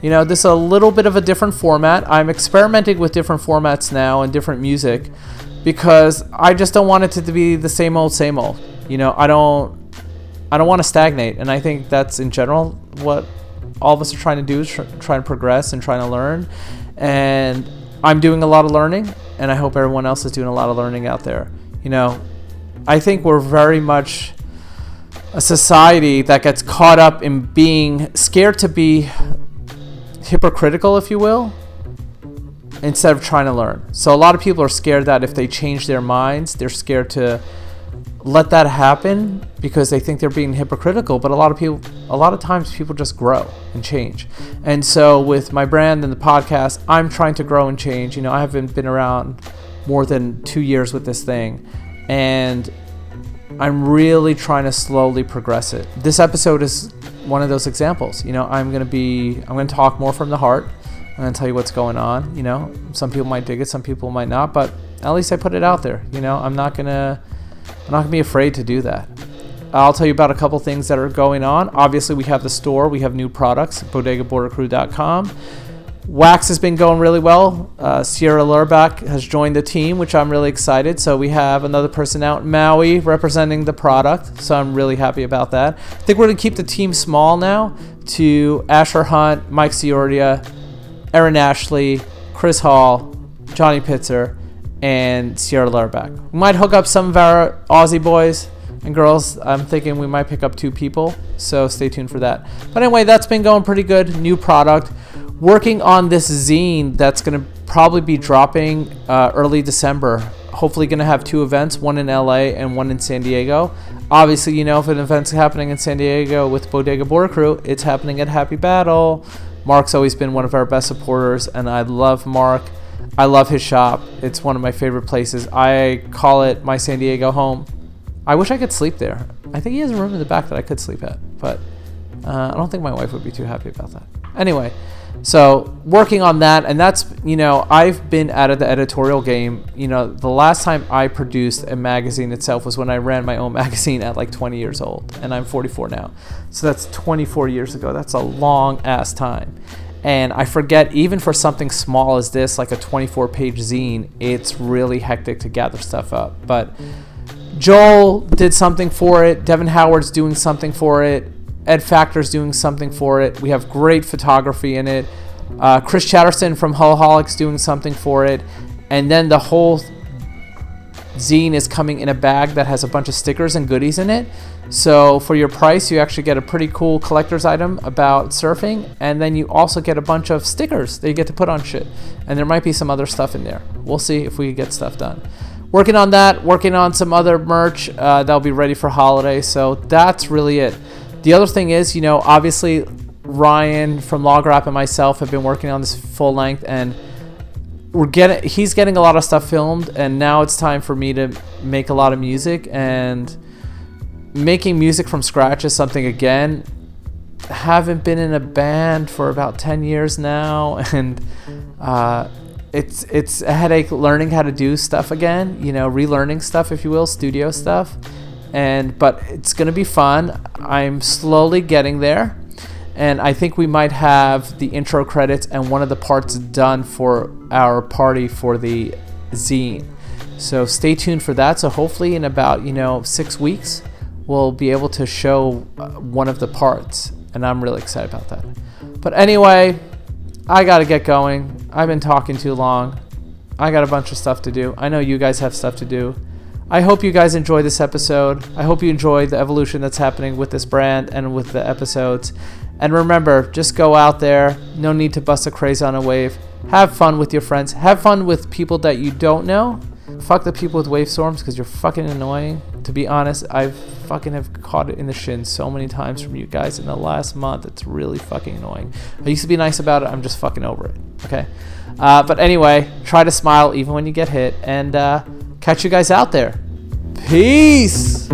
You know, this is a little bit of a different format. I'm experimenting with different formats now and different music because I just don't want it to be the same old, same old. You know, I don't, I don't want to stagnate, and I think that's in general what all of us are trying to do is tr- trying to progress and trying to learn. And I'm doing a lot of learning, and I hope everyone else is doing a lot of learning out there. You know, I think we're very much a society that gets caught up in being scared to be hypocritical, if you will, instead of trying to learn. So a lot of people are scared that if they change their minds, they're scared to let that happen because they think they're being hypocritical. But a lot of people, a lot of times, people just grow and change. And so with my brand and the podcast, I'm trying to grow and change. You know, I haven't been around more than two years with this thing, and I'm really trying to slowly progress it. This episode is one of those examples. You know, I'm going to be, I'm going to talk more from the heart. I'm going to tell you what's going on. You know, some people might dig it, some people might not, but at least I put it out there. You know, I'm not going to, I'm not going to be afraid to do that. I'll tell you about a couple things that are going on. Obviously, we have the store, we have new products, bodegabordercrew.com. Wax has been going really well. Uh, Sierra Lerback has joined the team, which I'm really excited. So we have another person out in Maui representing the product. So I'm really happy about that. I think we're going to keep the team small now to Asher Hunt, Mike Ciordia, Aaron Ashley, Chris Hall, Johnny Pitzer, and Sierra Lerback. We might hook up some of our Aussie boys and girls. I'm thinking we might pick up two people. So stay tuned for that. But anyway, that's been going pretty good. New product working on this zine that's going to probably be dropping uh, early December. Hopefully, going to have two events, one in LA and one in San Diego. Obviously, you know, if an event's happening in San Diego with Bodega Border Crew, it's happening at Happy Battle. Mark's always been one of our best supporters, and I love Mark. I love his shop. It's one of my favorite places. I call it my San Diego home. I wish I could sleep there. I think he has a room in the back that I could sleep at, but uh, I don't think my wife would be too happy about that. Anyway, so working on that, and that's you know I've been out of the editorial game. You know the last time I produced a magazine itself was when I ran my own [LAUGHS] magazine at like 20 years old, and I'm 44 now. So that's 24 years ago. That's a long ass time. And I forget, even for something small as this, like a 24 page zine, it's really hectic to gather stuff up. But Joel did something for it. Devon Howard's doing something for it. Ed Factor's doing something for it. We have great photography in it. Uh, Chris Chatterson from Hullaholics doing something for it. And then the whole zine is coming in a bag that has a bunch of stickers and goodies in it. So for your price, you actually get a pretty cool collector's item about surfing, and then you also get a bunch of stickers that you get to put on shit. And there might be some other stuff in there. We'll see if we get stuff done. Working on that, working on some other merch uh, that'll be ready for holiday. So that's really it. The other thing is, you know, obviously Ryan from Log Rap and myself have been working on this full length, and we're getting he's getting a lot of stuff filmed, and now it's time for me to make a lot of music and making music from scratch is something again haven't been in a band for about 10 years now [LAUGHS] and uh, it's it's a headache learning how to do stuff again you know relearning stuff if you will studio stuff and but it's to be fun. I'm slowly getting there and i think we might have the intro credits and one of the parts done for our party for the zine. So stay tuned for that. So hopefully in about you know six weeks we'll be able to show uh, one of the parts. And i'm really excited about that. But anyway i gotta get going. I've been talking too long. I got a bunch of stuff to do. I know you guys have stuff to do. I hope you guys enjoy this episode. I hope you enjoy the evolution that's happening with this brand and with the episodes. And remember, just go out there. No need to bust a craze on a wave. Have fun with your friends. Have fun with people that you don't know. Fuck the people with Wavestorms because you're fucking annoying. To be honest, I've fucking have caught it in the shin so many times from you guys in the last month. It's really fucking annoying. I used to be nice about it. I'm just fucking over it. Okay. Uh, but anyway, try to smile even when you get hit. And uh, catch you guys out there. Peace.